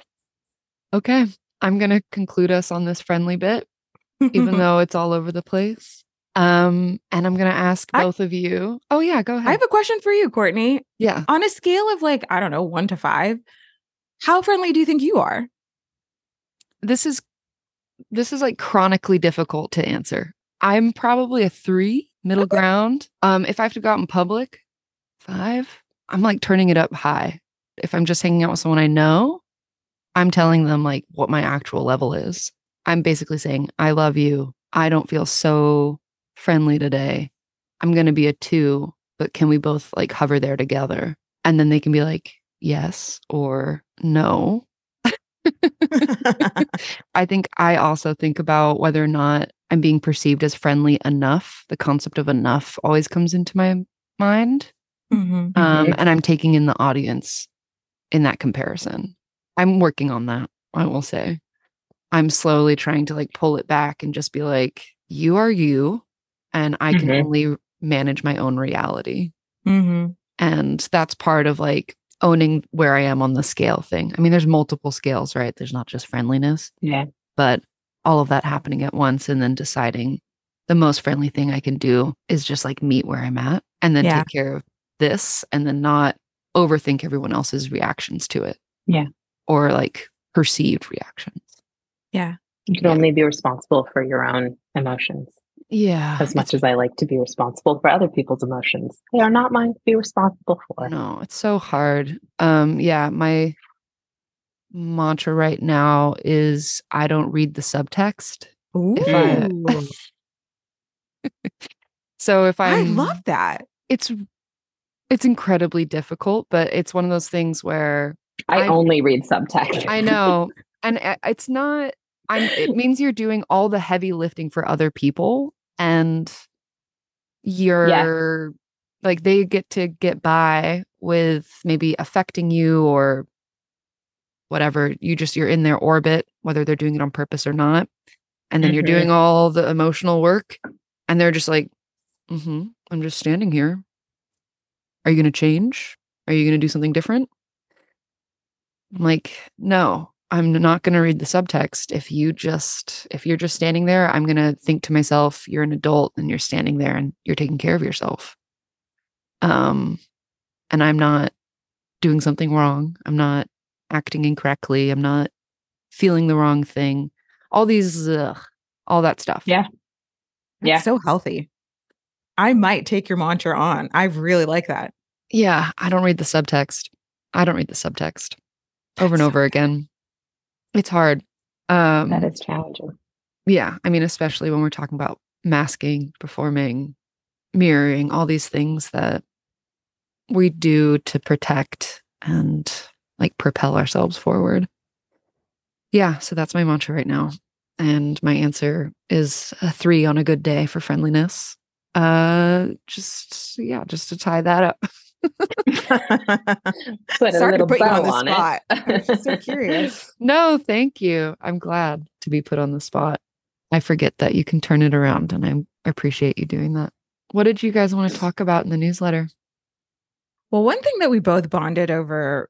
Speaker 1: Okay. I'm gonna conclude us on this friendly bit, even though it's all over the place. Um, and I'm gonna ask
Speaker 2: I-
Speaker 1: both of you. Oh yeah, go ahead.
Speaker 2: I have a question for you, Courtney.
Speaker 1: yeah.
Speaker 2: On a scale of like, I don't know, one to five, how friendly do you think you are?
Speaker 1: This is this is like chronically difficult to answer. I'm probably a three, middle ground. Um, if I have to go out in public, five. I'm like turning it up high. If I'm just hanging out with someone I know, I'm telling them like what my actual level is. I'm basically saying, I love you. I don't feel so friendly today. I'm going to be a two, but can we both like hover there together? And then they can be like, yes or no. I think I also think about whether or not I'm being perceived as friendly enough. The concept of enough always comes into my mind.
Speaker 2: Mhm.
Speaker 1: Um, and I'm taking in the audience in that comparison. I'm working on that, I will say. I'm slowly trying to like pull it back and just be like, you are you, and I can
Speaker 3: Mhm.
Speaker 1: only manage my own reality.
Speaker 2: Mhm.
Speaker 1: And that's part of like owning where I am on the scale thing. I mean, there's multiple scales, right? There's not just friendliness,
Speaker 3: Yeah.
Speaker 1: but all of that happening at once and then deciding the most friendly thing I can do is just like meet where I'm at and then
Speaker 2: Yeah.
Speaker 1: take care of this and then not overthink everyone else's reactions to it.
Speaker 3: Yeah.
Speaker 1: Or like perceived reactions.
Speaker 2: Yeah.
Speaker 3: You can
Speaker 1: Yeah.
Speaker 3: only be responsible for your own emotions.
Speaker 1: Yeah.
Speaker 3: As much as I like to be responsible for other people's emotions, they are not mine to be responsible for.
Speaker 1: No, it's so hard. Um, yeah, my mantra right now is I don't read the subtext. If I- So if
Speaker 2: I
Speaker 1: I'm
Speaker 2: love that.
Speaker 1: it's it's incredibly difficult, but it's one of those things where
Speaker 3: I,
Speaker 1: I-
Speaker 3: only read subtext.
Speaker 1: I know, and it's not. I'm. It means you're doing all the heavy lifting for other people, and you're like they get to get by with maybe affecting you or whatever. You just you're in their orbit, whether they're doing it on purpose or not, and then you're
Speaker 3: Mhm.
Speaker 1: doing all the emotional work, and they're just like, mm-hmm, "I'm just standing here. Are you going to change? Are you going to do something different?" I'm like, no, I'm not going to read the subtext. If you just, if you're just standing there, I'm going to think to myself, you're an adult and you're standing there and you're taking care of yourself. Um, and I'm not doing something wrong. I'm not acting incorrectly. I'm not feeling the wrong thing. All these, ugh, all that stuff.
Speaker 3: Yeah. Yeah.
Speaker 2: so healthy. I might take your mantra on. I really like that.
Speaker 1: Yeah. I don't read the subtext. I don't read the subtext over and
Speaker 2: That's so
Speaker 1: over again. It's hard. Um,
Speaker 3: that is challenging.
Speaker 1: Yeah. I mean, especially when we're talking about masking, performing, mirroring, all these things that we do to protect and like propel ourselves forward. Yeah. So that's my mantra right now. And my answer is a three on a good day for friendliness. Uh, just, yeah, just to tie that up.
Speaker 3: Put a
Speaker 2: Sorry to
Speaker 3: little
Speaker 2: put you on the
Speaker 3: on
Speaker 2: spot.
Speaker 3: it.
Speaker 2: I was so curious.
Speaker 1: no, thank you. I'm glad to be put on the spot. I forget that you can turn it around and I appreciate you doing that. What did you guys want to talk about in the newsletter?
Speaker 2: Well, one thing that we both bonded over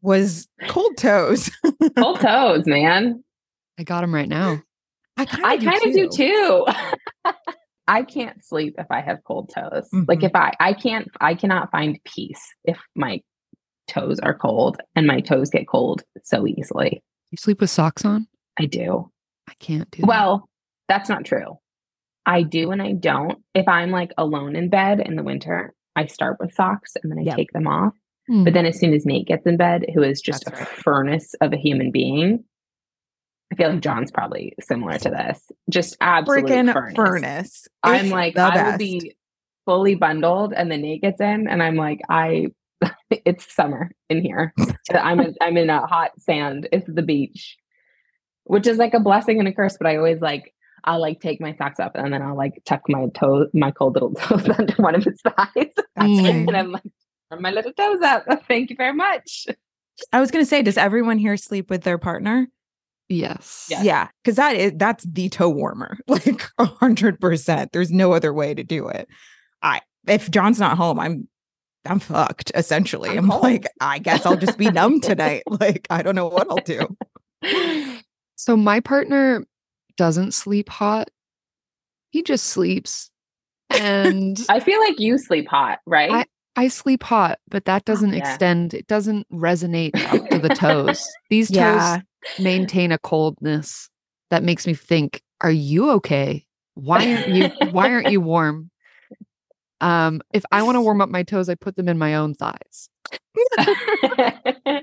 Speaker 2: was cold toes.
Speaker 3: Cold toes, man.
Speaker 1: I got them right now.
Speaker 2: I kind
Speaker 3: I kind of do too. I can't sleep if I have cold toes. Like
Speaker 2: Mhm.
Speaker 3: if I I can't I cannot find peace if my toes are cold and my toes get cold so easily.
Speaker 1: You sleep with socks on?
Speaker 3: I do.
Speaker 1: I can't do that.
Speaker 3: Well, that's not true. I do and I don't. If I'm like alone in bed in the winter, I start with socks and then I
Speaker 2: Yep.
Speaker 3: take them off.
Speaker 1: Hmm.
Speaker 3: But then as soon as Nate gets in bed, who is just
Speaker 2: That's
Speaker 3: a
Speaker 2: right.
Speaker 3: furnace of a human being, I feel like John's probably similar to this. Just absolute
Speaker 2: freaking
Speaker 3: furnace.
Speaker 2: furnace.
Speaker 3: I'm like,
Speaker 2: the
Speaker 3: I will be fully bundled, and then Nate gets in, and I'm like, I, it's summer in here. I'm in, I'm in a hot sand. It's the beach, which is like a blessing and a curse. But I always like, I'll like take my socks up, and then I'll like tuck my toe, my cold little toes under one of his thighs,
Speaker 1: Mm.
Speaker 3: and I'm like, "Turn my little toes up. Thank you very much.
Speaker 2: I was going to say, does everyone here sleep with their partner?
Speaker 1: Yes.
Speaker 3: Yes.
Speaker 2: Yeah, because that is that's the toe warmer, like a hundred percent. There's no other way to do it. I if John's not home, I'm I'm fucked. Essentially,
Speaker 3: I'm
Speaker 2: I'm, like, I guess I'll just be numb tonight. Like I don't know what I'll do.
Speaker 1: So my partner doesn't sleep hot. he just sleeps. And
Speaker 3: I feel like you sleep hot, right?
Speaker 1: I sleep hot, but that oh, doesn't
Speaker 3: yeah.
Speaker 1: extend, it doesn't resonate up to the toes. These toes
Speaker 2: Yeah.
Speaker 1: Maintain a coldness that makes me think, are you okay? Why aren't you why aren't you warm? Um, if I want to warm up my toes, I put them in my own thighs.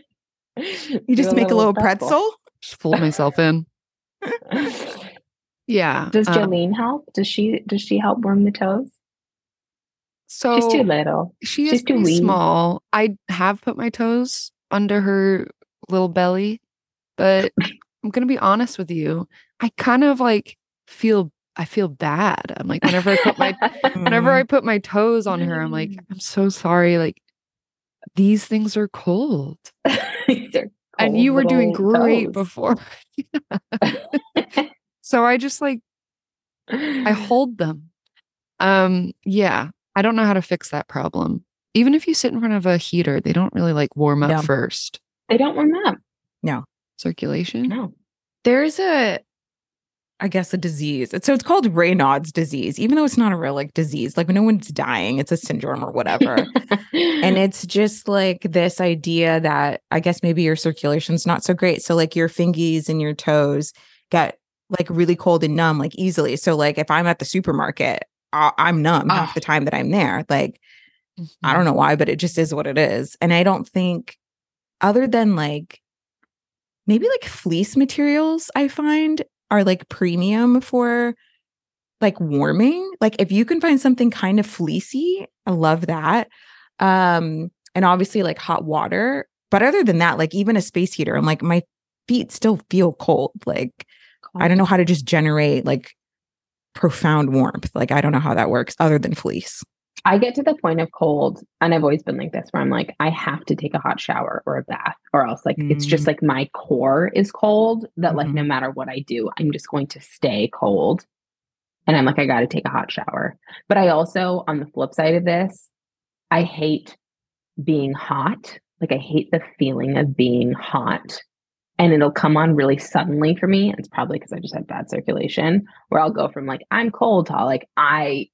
Speaker 2: You just make a little pretzel.
Speaker 1: Just fold myself in. Yeah.
Speaker 3: Does
Speaker 1: um,
Speaker 3: Jolene help? Does she does she help warm the toes?
Speaker 1: so
Speaker 3: She's too little.
Speaker 1: She is
Speaker 3: too
Speaker 1: small. I have put my toes under her little belly, but I'm gonna be honest with you. I kind of like feel I feel bad. I'm like whenever I put my whenever I put my toes on her, I'm like, I'm so sorry. Like these things are cold.
Speaker 3: Are
Speaker 1: and you were doing great
Speaker 3: toes.
Speaker 1: before. so I just like I hold them. Um, yeah. I don't know how to fix that problem. Even if you sit in front of a heater, they don't really like warm up
Speaker 2: No.
Speaker 1: first.
Speaker 3: They don't warm up.
Speaker 1: Circulation.
Speaker 3: No.
Speaker 2: There's a, I guess, a disease. So it's called Raynaud's disease, even though it's not a real like disease. Like no one's dying, it's a syndrome or whatever. and it's just like this idea that I guess maybe your circulation's not so great. So like your fingies and your toes get like really cold and numb like easily. So like if I'm at the supermarket, I- I'm numb half
Speaker 3: Ah.
Speaker 2: the time that I'm there. Like I
Speaker 1: Mm-hmm.
Speaker 2: don't know why, but it just is what it is. And I don't think, other than like maybe like fleece materials, I find are like premium for like warming. Like if you can find something kind of fleecy, I love that. Um, and obviously like hot water. But other than that, like even a space heater, I'm like, my feet still feel cold. Like I don't know how to just generate like profound warmth. Like I don't know how that works other than fleece.
Speaker 3: I get to the point of cold, and I've always been like this, where I'm like, I have to take a hot shower or a bath, or else like it's just
Speaker 2: Mm.
Speaker 3: like my core is cold. That like
Speaker 2: Mhm.
Speaker 3: no matter what I do, I'm just going to stay cold. And I'm like, I got to take a hot shower. But I also, on the flip side of this, I hate being hot. Like I hate the feeling of being hot. And it'll come on really suddenly for me. It's probably because I just had bad circulation, where I'll go from like, I'm cold to like, I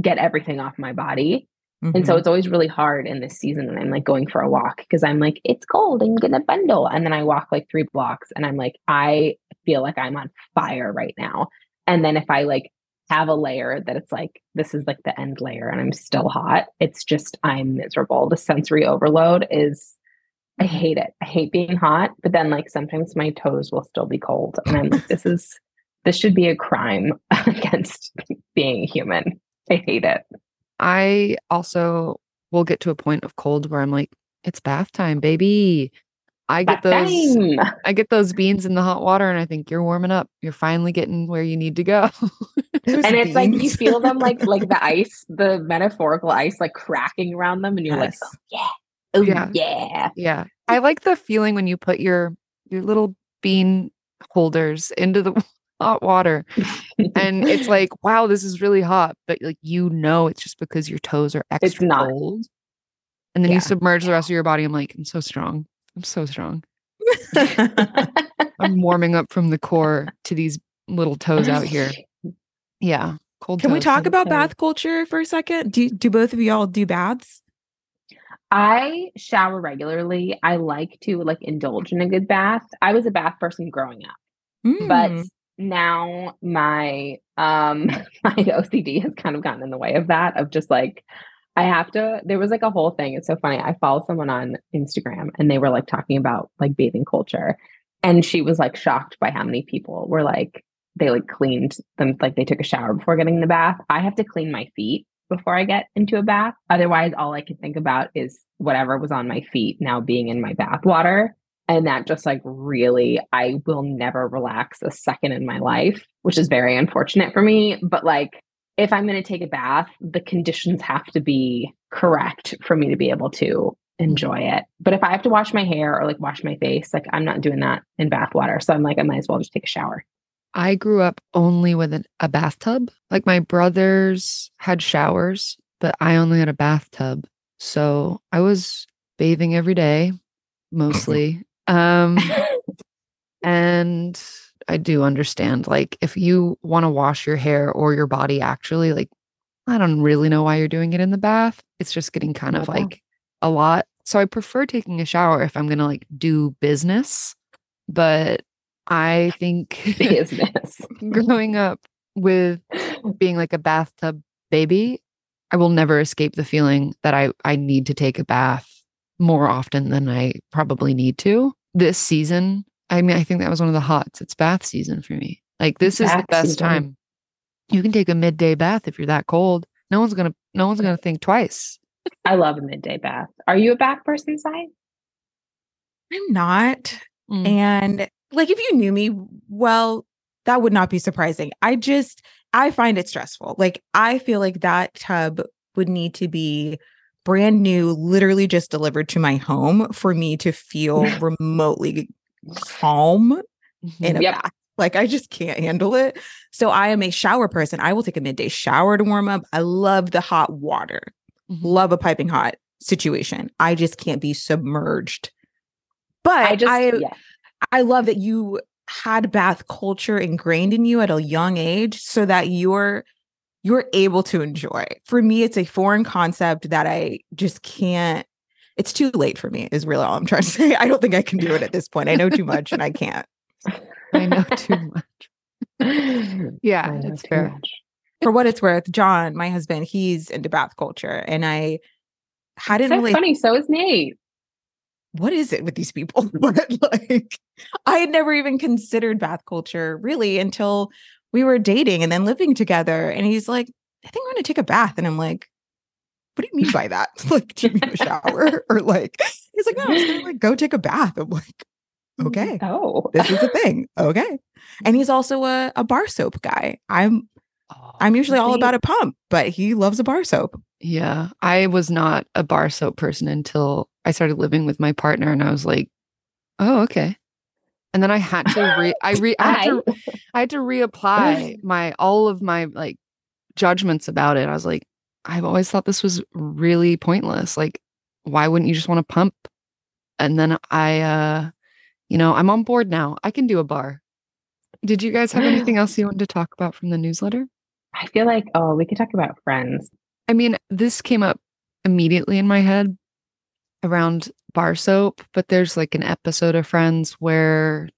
Speaker 3: get everything off my body. And
Speaker 2: Mm-hmm.
Speaker 3: so it's always really hard in this season when I'm like going for a walk because I'm like, it's cold, I'm gonna bundle. And then I walk like three blocks and I'm like, I feel like I'm on fire right now. And then if I like have a layer that it's like, this is like the end layer and I'm still hot, it's just, I'm miserable. The sensory overload is, I hate it. I hate being hot, but then like sometimes my toes will still be cold. And I'm like, this is, this should be a crime against being human. I hate it.
Speaker 1: I also will get to a point of cold where I'm like, it's bath time, baby. I get
Speaker 3: Bath
Speaker 1: those
Speaker 3: time.
Speaker 1: I get those beans in the hot water and I think you're warming up. You're finally getting where you need to go.
Speaker 3: And it's like you feel them like like the ice, the metaphorical ice, like cracking around them, and you're
Speaker 2: Yes.
Speaker 3: like, oh, yeah, oh
Speaker 1: Yeah.
Speaker 3: yeah.
Speaker 1: yeah. I like the feeling when you put your your little bean holders into the hot water and it's like, wow, this is really hot, but like you know it's just because your toes are extra
Speaker 3: not.
Speaker 1: cold. And then
Speaker 3: Yeah.
Speaker 1: you submerge the rest of your body. I'm like, I'm so strong. I'm so strong. I'm warming up from the core to these little toes out here. Yeah. Cold
Speaker 2: Can we
Speaker 1: toes.
Speaker 2: talk about
Speaker 3: Okay.
Speaker 2: bath culture for a second? Do do both of y'all do baths?
Speaker 3: I shower regularly. I like to like indulge in a good bath. I was a bath person growing up, but
Speaker 2: Mm.
Speaker 3: Now my um my OCD has kind of gotten in the way of that of just like I have to there was like a whole thing. It's so funny. I follow someone on Instagram and they were like talking about like bathing culture and she was like shocked by how many people were like they like cleaned them like they took a shower before getting in the bath. I have to clean my feet before I get into a bath. Otherwise all I can think about is whatever was on my feet now being in my bath water and that just like really i will never relax a second in my life which is very unfortunate for me but like if i'm going to take a bath the conditions have to be correct for me to be able to enjoy it but if i have to wash my hair or like wash my face like i'm not doing that in bath water so i'm like i might as well just take a shower
Speaker 1: I grew up only with an, a bathtub. Like my brothers had showers, but I only had a bathtub. So I was bathing every day, mm-hmm. mostly. Um, and I do understand. Like if you want to wash your hair or your body actually, like I don't really know why you're doing it in the bath. It's just getting kind of like a lot. So I prefer taking a shower if I'm gonna like do business. But I think
Speaker 3: Business.
Speaker 1: growing up with being like a bathtub baby, I will never escape the feeling that I I need to take a bath more often than I probably need to. This season, I mean, I think that was one of the hots. It's bath season for me. Like this is the best
Speaker 3: season.
Speaker 1: time. You can take a midday bath if you're that cold. No one's gonna no one's gonna think twice.
Speaker 3: I love a midday bath. Are you a bath person, Sie?
Speaker 2: I'm not.
Speaker 1: Mm.
Speaker 2: And like if you knew me well, that would not be surprising. I just I find it stressful. Like I feel like that tub would need to be brand new, literally just delivered to my home for me to feel remotely calm in a
Speaker 3: Yep.
Speaker 2: bath. Like I just can't handle it. So I am a shower person. I will take a midday shower to warm up. I love the hot water.
Speaker 1: Mhm.
Speaker 2: Love a piping hot situation. I just can't be submerged. But
Speaker 3: I just
Speaker 2: I
Speaker 3: yeah.
Speaker 2: I love that you had bath culture ingrained in you at a young age so that you're you're able to enjoy. For me it's a foreign concept that I just can't it's too late for me is really all I'm trying to say. I don't think I can do it at this point. I know too much and I can't.
Speaker 1: I know too much. Yeah,
Speaker 3: I know
Speaker 1: it's
Speaker 3: too
Speaker 1: fair.
Speaker 3: much.
Speaker 2: For what it's worth, John, my husband, he's into bath culture and I hadn't
Speaker 3: So
Speaker 2: really
Speaker 3: funny. So is Nate.
Speaker 2: what is it with these people? but like, I had never even considered bath culture really until we were dating and then living together. And he's like, I think I'm going to take a bath. And I'm like, what do you mean by that? like, do you mean a shower? or like, he's like, no, I'm just going to like go take a bath. I'm like, okay,
Speaker 3: Oh,
Speaker 2: this is a thing. Okay. And he's also a, a bar soap guy. I'm,
Speaker 1: Oh,
Speaker 2: I'm usually all about a pump, but he loves a bar soap.
Speaker 1: Yeah, I was not a bar soap person until I started living with my partner, and I was like, "Oh, okay." And then I had to re I re I had to, I had to reapply my all of my like judgments about it. I was like, I've always thought this was really pointless. Like, why wouldn't you just want to pump? And then I, uh, you know, I'm on board now. I can do a bar. Did you guys have anything else you wanted to talk about from the newsletter?
Speaker 3: I feel like oh, we could talk about friends.
Speaker 1: I mean, this came up immediately in my head around bar soap, but there's like an episode of Friends where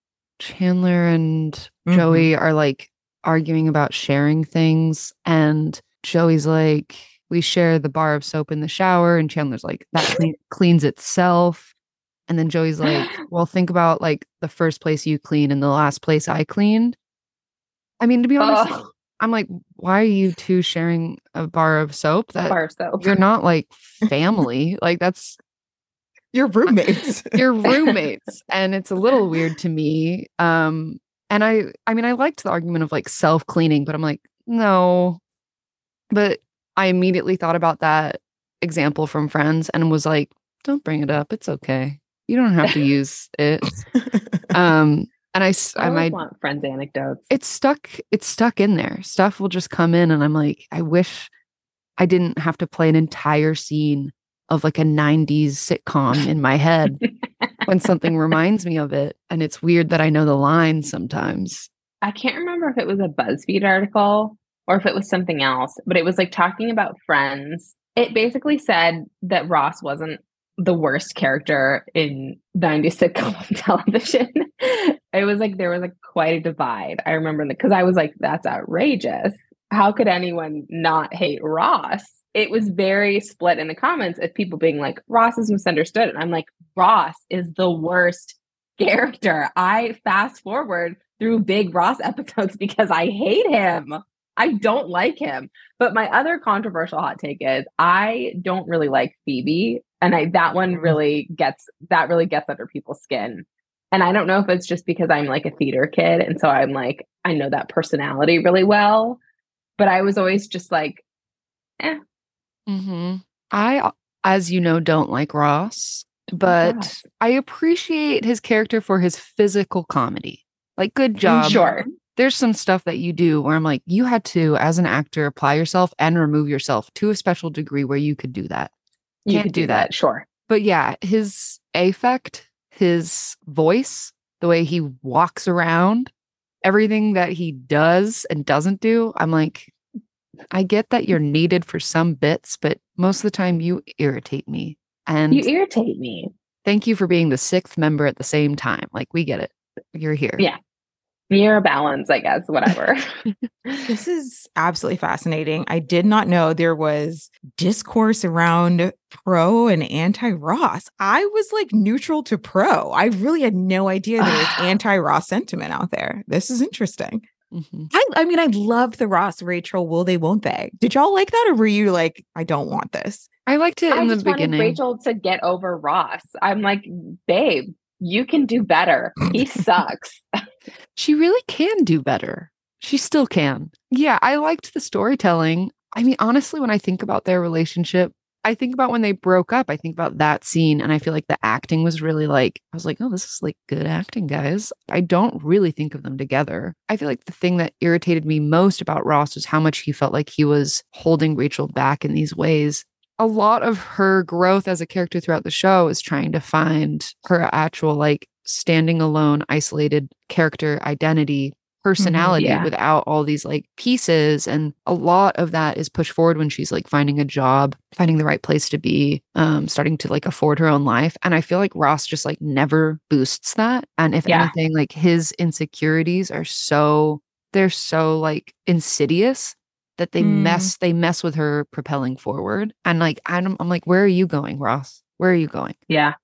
Speaker 1: Chandler and
Speaker 2: Mhm.
Speaker 1: Joey are like arguing about sharing things. And Joey's like, we share the bar of soap in the shower. And Chandler's like, that clean- cleans itself. And then Joey's like, well, think about like the first place you clean and the last place I cleaned. I mean, to be honest,
Speaker 3: Oh,
Speaker 1: I'm like, why are you two sharing a bar of soap? That
Speaker 3: bar soap.
Speaker 1: you're not like family. like that's
Speaker 2: Your roommates.
Speaker 1: your roommates. and it's a little weird to me. Um, and I I mean I liked the argument of like self-cleaning, but I'm like, no. But I immediately thought about that example from friends and was like, don't bring it up. It's okay. You don't have to use it. Um, and I,
Speaker 3: I
Speaker 1: might
Speaker 3: want friends anecdotes.
Speaker 1: it's stuck it's stuck in there stuff will just come in and i'm like i wish i didn't have to play an entire scene of like a 90s sitcom in my head when something reminds me of it and it's weird that i know the lines sometimes
Speaker 3: I can't remember if it was a BuzzFeed article or if it was something else, but it was like talking about friends. It basically said that Ross wasn't the worst character in 90s sitcom television. it was like there was like quite a divide. I remember because I was like, that's outrageous. How could anyone not hate Ross? It was very split in the comments of people being like, Ross is misunderstood. And I'm like, Ross is the worst character. I fast forward through big Ross episodes because I hate him. I don't like him. But my other controversial hot take is I don't really like Phoebe. And I that one really gets that really gets under people's skin. And I don't know if it's just because I'm like a theater kid. And so I'm like, I know that personality really well. But I was always just like, eh.
Speaker 1: Mm-hmm. i as you know don't like ross but
Speaker 3: Ross.
Speaker 1: i appreciate his character for his physical comedy like good job
Speaker 3: Sure.
Speaker 1: there's some stuff that you do where I'm like, you had to, as an actor, apply yourself and remove yourself to a special degree where you could do that.
Speaker 3: You
Speaker 1: Can't
Speaker 3: could
Speaker 1: do that.
Speaker 3: Sure.
Speaker 1: But yeah, his affect, his voice, the way he walks around, everything that he does and doesn't do, I'm like, I get that you're needed for some bits, but most of the time you irritate me. And
Speaker 3: you irritate me.
Speaker 1: thank you for being the sixth member at the same time. Like we get it. You're here.
Speaker 3: Yeah. You're a balance, I guess, whatever.
Speaker 2: This is absolutely fascinating. I did not know there was discourse around pro and anti Ross. I was like neutral to pro. I really had no idea there was anti Ross sentiment out there. This is interesting.
Speaker 1: Mhm.
Speaker 2: I, I mean, I love the Ross Rachel will they won't they? Did y'all like that or were you like, I don't want this?
Speaker 1: I liked it
Speaker 3: I
Speaker 1: in the
Speaker 3: just wanted
Speaker 1: beginning.
Speaker 3: Rachel to get over Ross. I'm like, babe, you can do better. He sucks.
Speaker 1: She really can do better. She still can. Yeah, I liked the storytelling. I mean, honestly, when I think about their relationship, I think about when they broke up. I think about that scene, and I feel like the acting was really like, I was like, oh, this is like good acting, guys. I don't really think of them together. I feel like the thing that irritated me most about Ross was how much he felt like he was holding Rachel back in these ways. A lot of her growth as a character throughout the show is trying to find her actual, like, standing alone, isolated character identity personality
Speaker 3: yeah.
Speaker 1: without all these like pieces and a lot of that is pushed forward when she's like finding a job finding the right place to be um starting to like afford her own life and i feel like ross just like never boosts that and if
Speaker 3: Yeah.
Speaker 1: anything like his insecurities are so they're so like insidious that they
Speaker 2: Mm.
Speaker 1: mess they mess with her propelling forward and like I'm, I'm like where are you going ross where are you going
Speaker 3: yeah.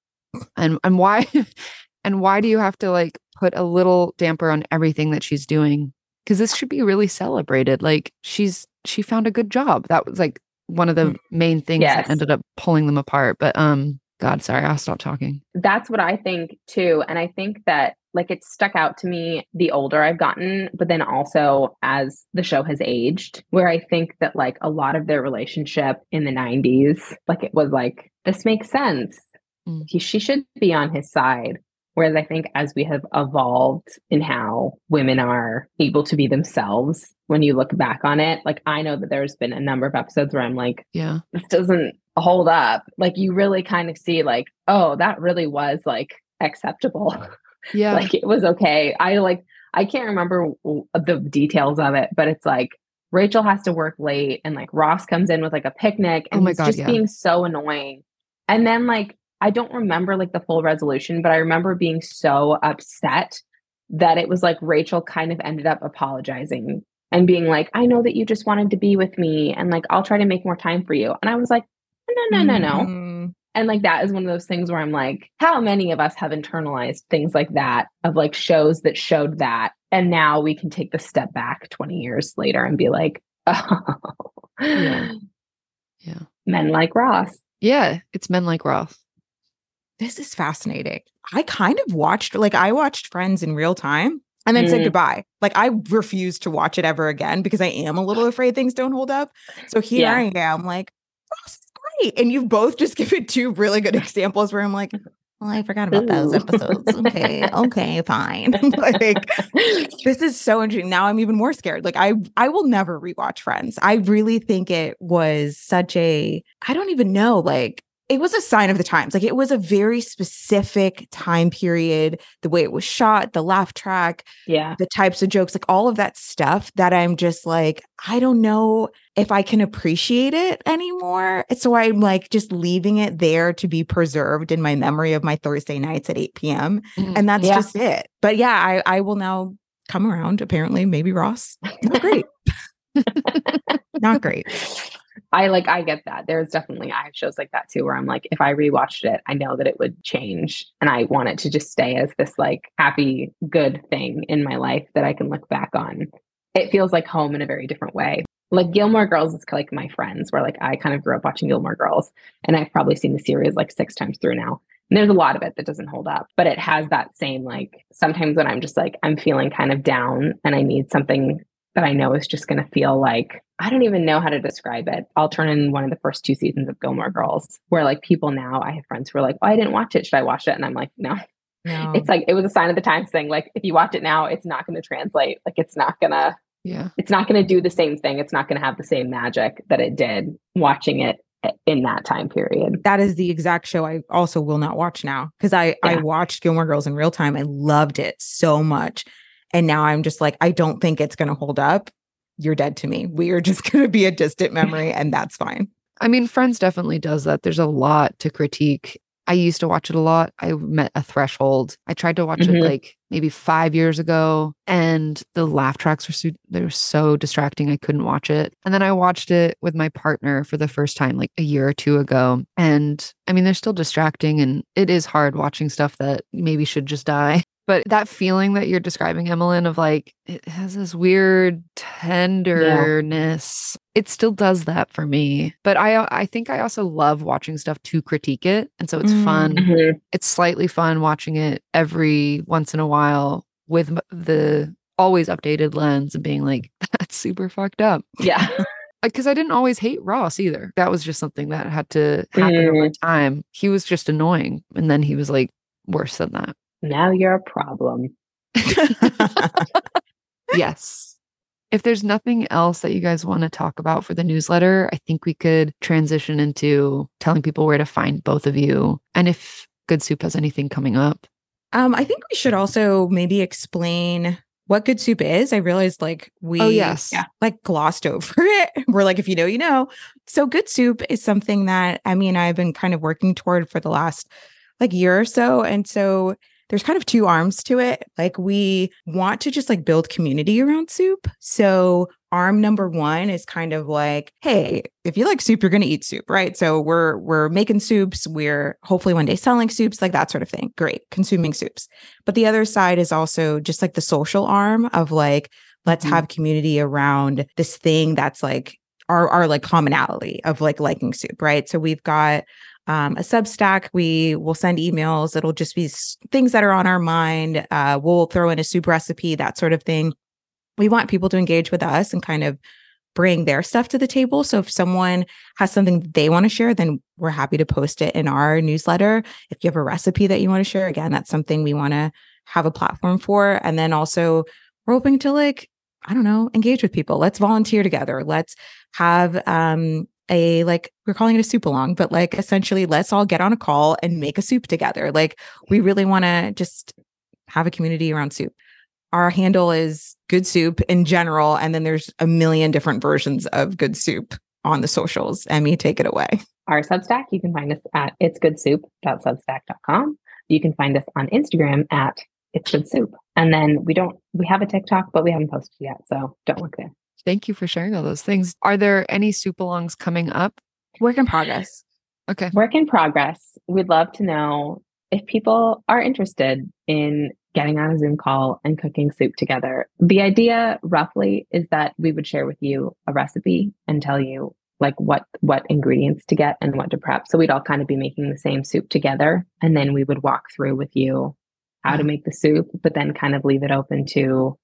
Speaker 1: and and why and why do you have to like put a little damper on everything that she's doing because this should be really celebrated like she's she found a good job that was like one of the
Speaker 2: Mm.
Speaker 1: main things
Speaker 3: Yes.
Speaker 1: that ended up pulling them apart but um god sorry i'll stop talking
Speaker 3: That's what I think too. And I think that like it stuck out to me the older I've gotten, but then also as the show has aged, where I think that like a lot of their relationship in the 90s, like it was like, this makes sense.
Speaker 1: Mm.
Speaker 3: He, she should be on his side. Whereas I think as we have evolved in how women are able to be themselves, when you look back on it, like I know that there's been a number of episodes where I'm like,
Speaker 1: yeah
Speaker 3: this doesn't hold up. Like you really kind of see like, oh, that really was like acceptable.
Speaker 1: yeah
Speaker 3: like it was okay. I like I can't remember the details of it, but it's like Rachel has to work late and like Ross comes in with like a picnic
Speaker 1: Oh
Speaker 3: and
Speaker 1: my
Speaker 3: he's
Speaker 1: God,
Speaker 3: just
Speaker 1: yeah.
Speaker 3: being so annoying. And then like I don't remember like the full resolution, but I remember being so upset that it was like Rachel kind of ended up apologizing and being like, I know that you just wanted to be with me and like I'll try to make more time for you. And I was like, no, no, no, no.
Speaker 2: Mhm.
Speaker 3: And like that is one of those things where I'm like, how many of us have internalized things like that of like shows that showed that? And now we can take the step back 20 years later and be like, oh,
Speaker 1: Yeah. Yeah.
Speaker 3: men like Ross.
Speaker 1: yeah it's men like ross
Speaker 2: This is fascinating. I kind of watched, like, I watched Friends in real time and then said
Speaker 3: Mm.
Speaker 2: goodbye. Like, I refuse to watch it ever again because I am a little afraid things don't hold up. So here
Speaker 3: Yeah.
Speaker 2: I am, like, Ross is great. And you've both just given two really good examples where I'm like, well, I forgot about those episodes. Okay, okay, fine. like, this is so interesting. Now I'm even more scared. Like I I will never rewatch Friends. I really think it was such a I don't even know like it was a sign of the times. Like it was a very specific time period, the way it was shot, the laugh track,
Speaker 3: yeah.
Speaker 2: the types of jokes, like all of that stuff that I'm just like, I don't know if I can appreciate it anymore. So I'm like just leaving it there to be preserved in my memory of my Thursday nights at 8 p.m.
Speaker 1: Mhm.
Speaker 2: And that's
Speaker 3: Yeah.
Speaker 2: just it. But yeah, I, I will now come around. Apparently, maybe Ross. Not great. Not great.
Speaker 3: I like I get that. There's definitely I have shows like that too where I'm like, if I rewatched it, I know that it would change. And I want it to just stay as this like happy, good thing in my life that I can look back on. It feels like home in a very different way. Like Gilmore Girls is like my friends, where like I kind of grew up watching Gilmore Girls and I've probably seen the series like six times through now. And there's a lot of it that doesn't hold up, but it has that same like sometimes when I'm just like, I'm feeling kind of down and I need something that I know is just going to feel like I don't even know how to describe it. I'll turn in one of the first two seasons of Gilmore Girls, where like people now, I have friends who are like, "Oh, I didn't watch it. Should I watch it?" And I'm like, "No."
Speaker 2: No.
Speaker 3: It's like it was a sign of the times thing. Like if you watch it now, it's not going to translate. Like it's not gonna,
Speaker 1: yeah
Speaker 3: it's not going to do the same thing. It's not going to have the same magic that it did watching it in that time period.
Speaker 2: that is the exact show I also will not watch now because I I watched Gilmore Girls in real time. I loved it so much. and now I'm just like, I don't think it's going to hold up, you're dead to me. We are just going to be a distant memory, and that's fine.
Speaker 1: I mean, Friends definitely does that. There's a lot to critique. I used to watch it a lot. I met a threshold. I tried to watch
Speaker 3: Mhm.
Speaker 1: it like maybe five years ago, and the laugh tracks were so, they were so distracting. I couldn't watch it. And then I watched it with my partner for the first time like a year or two ago. And I mean, they're still distracting, and it is hard watching stuff that maybe should just die. But that feeling that you're describing, Emelyn, of like it has this weird tenderness. It still does that for me. But I I think I also love watching stuff to critique it. And so it's
Speaker 2: Mm.
Speaker 1: fun.
Speaker 3: Mhm.
Speaker 1: It's slightly fun watching it every once in a while with the always updated lens and being like, that's super fucked up.
Speaker 3: Yeah.
Speaker 1: Because I didn't always hate Ross either. That was just something that had to happen over time. He was just annoying. And then he was like worse than that.
Speaker 3: Now you're a problem.
Speaker 1: yes. If there's nothing else that you guys want to talk about for the newsletter, I think we could transition into telling people where to find both of you and if Good Soup has anything coming up.
Speaker 2: Um, I think we should also maybe explain what good soup is. I realized like we
Speaker 1: oh, yes.
Speaker 3: yeah.
Speaker 2: like glossed over it. We're like, if you know, you know. So good soup is something that Emmy and I have been kind of working toward for the last like year or so. And so there's kind of two arms to it. Like we want to just like build community around soup. So arm number one is kind of like, hey, if you like soup, you're gonna eat soup, right? So we're we're making soups, we're hopefully one day selling soups, like that sort of thing. Great, consuming soups. But the other side is also just like the social arm of like, let's
Speaker 3: Mhm.
Speaker 2: have community around this thing that's like our our like commonality of like liking soup, right? So we've got um, a Substack. We will send emails. It'll just be things that are on our mind. Uh, we'll throw in a soup recipe, that sort of thing. We want people to engage with us and kind of bring their stuff to the table. So if someone has something they want to share, then we're happy to post it in our newsletter. If you have a recipe that you want to share, again, that's something we want to have a platform for. And then also, we're hoping to like, I don't know, engage with people. Let's volunteer together. Let's have um a like we're calling it a soup along, but like essentially let's all get on a call and make a soup together. Like we mm-hmm. really want to just have a community around soup. Our handle is good soup in general. And then there's a million different versions of good soup on the socials. Emmy, take it away.
Speaker 3: Our Substack, you can find us at itsgoodsoup.substack.com. You can find us on Instagram at it's good soup. And then we don't we have a TikTok, but we haven't posted yet. So don't look there.
Speaker 1: Thank you for sharing all those things. Are there any soup alongs coming up?
Speaker 2: Work in progress.
Speaker 1: Okay.
Speaker 3: Work in progress. We'd love to know if people are interested in getting on a Zoom call and cooking soup together. The idea roughly is that we would share with you a recipe and tell you like what what ingredients to get and what to prep. So we'd all kind of be making the same soup together and then we would walk through with you how to mm-hmm. make the soup, but then kind of leave it open to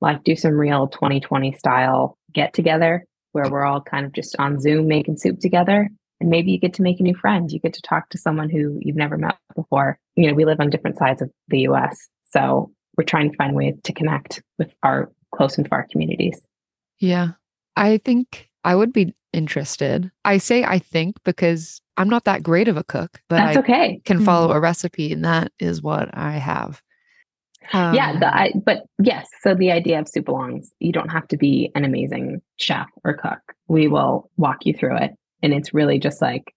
Speaker 3: like do some real 2020 style get together where we're all kind of just on Zoom making soup together and maybe you get to make a new friend. You get to talk to someone who you've never met before. You know, we live on different sides of the US. So we're trying to find ways to connect with our close and far communities.
Speaker 1: Yeah. I think I would be interested. I say I think because I'm not that great of a cook, but
Speaker 3: That's
Speaker 1: I
Speaker 3: okay.
Speaker 1: can follow mm-hmm. a recipe and that is what I have.
Speaker 3: Yeah,
Speaker 1: Um,
Speaker 3: the, I, but yes. So the idea of soup belongs. you don't have to be an amazing chef or cook. We will walk you through it. And it's really just like,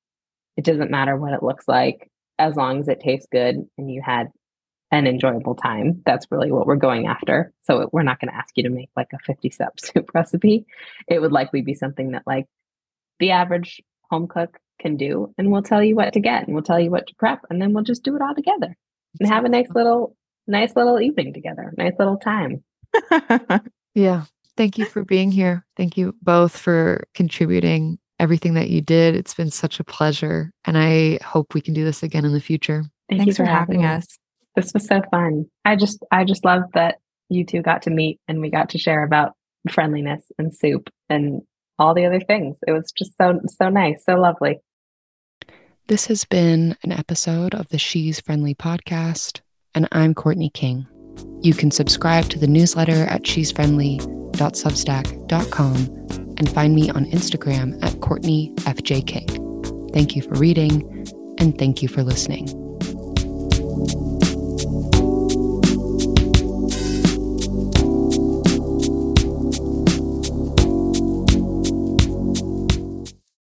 Speaker 3: it doesn't matter what it looks like as long as it tastes good and you had an enjoyable time. That's really what we're going after. So we're not going to ask you to make like a 50 step soup recipe. It would likely be something that like the average home cook can do. And we'll tell you what to get and we'll tell you what to prep. And then we'll just do it all together and have a nice little, nice little evening together, nice little time.
Speaker 1: Yeah. Thank you for being here. Thank you both for contributing everything that you did. It's been such a pleasure. And I hope we can do this again in the future.
Speaker 3: Thank
Speaker 2: Thanks
Speaker 3: you
Speaker 2: for having
Speaker 3: me.
Speaker 2: us.
Speaker 3: This was so fun. I just, I just love that you two got to meet and we got to share about friendliness and soup and all the other things. It was just so, so nice, so lovely.
Speaker 1: This has been an episode of the She's Friendly podcast, and I'm Courtney King. You can subscribe to the newsletter at shesfriendly.substack.com and find me on Instagram at Courtney FJ King. Thank you for reading, and thank you for listening.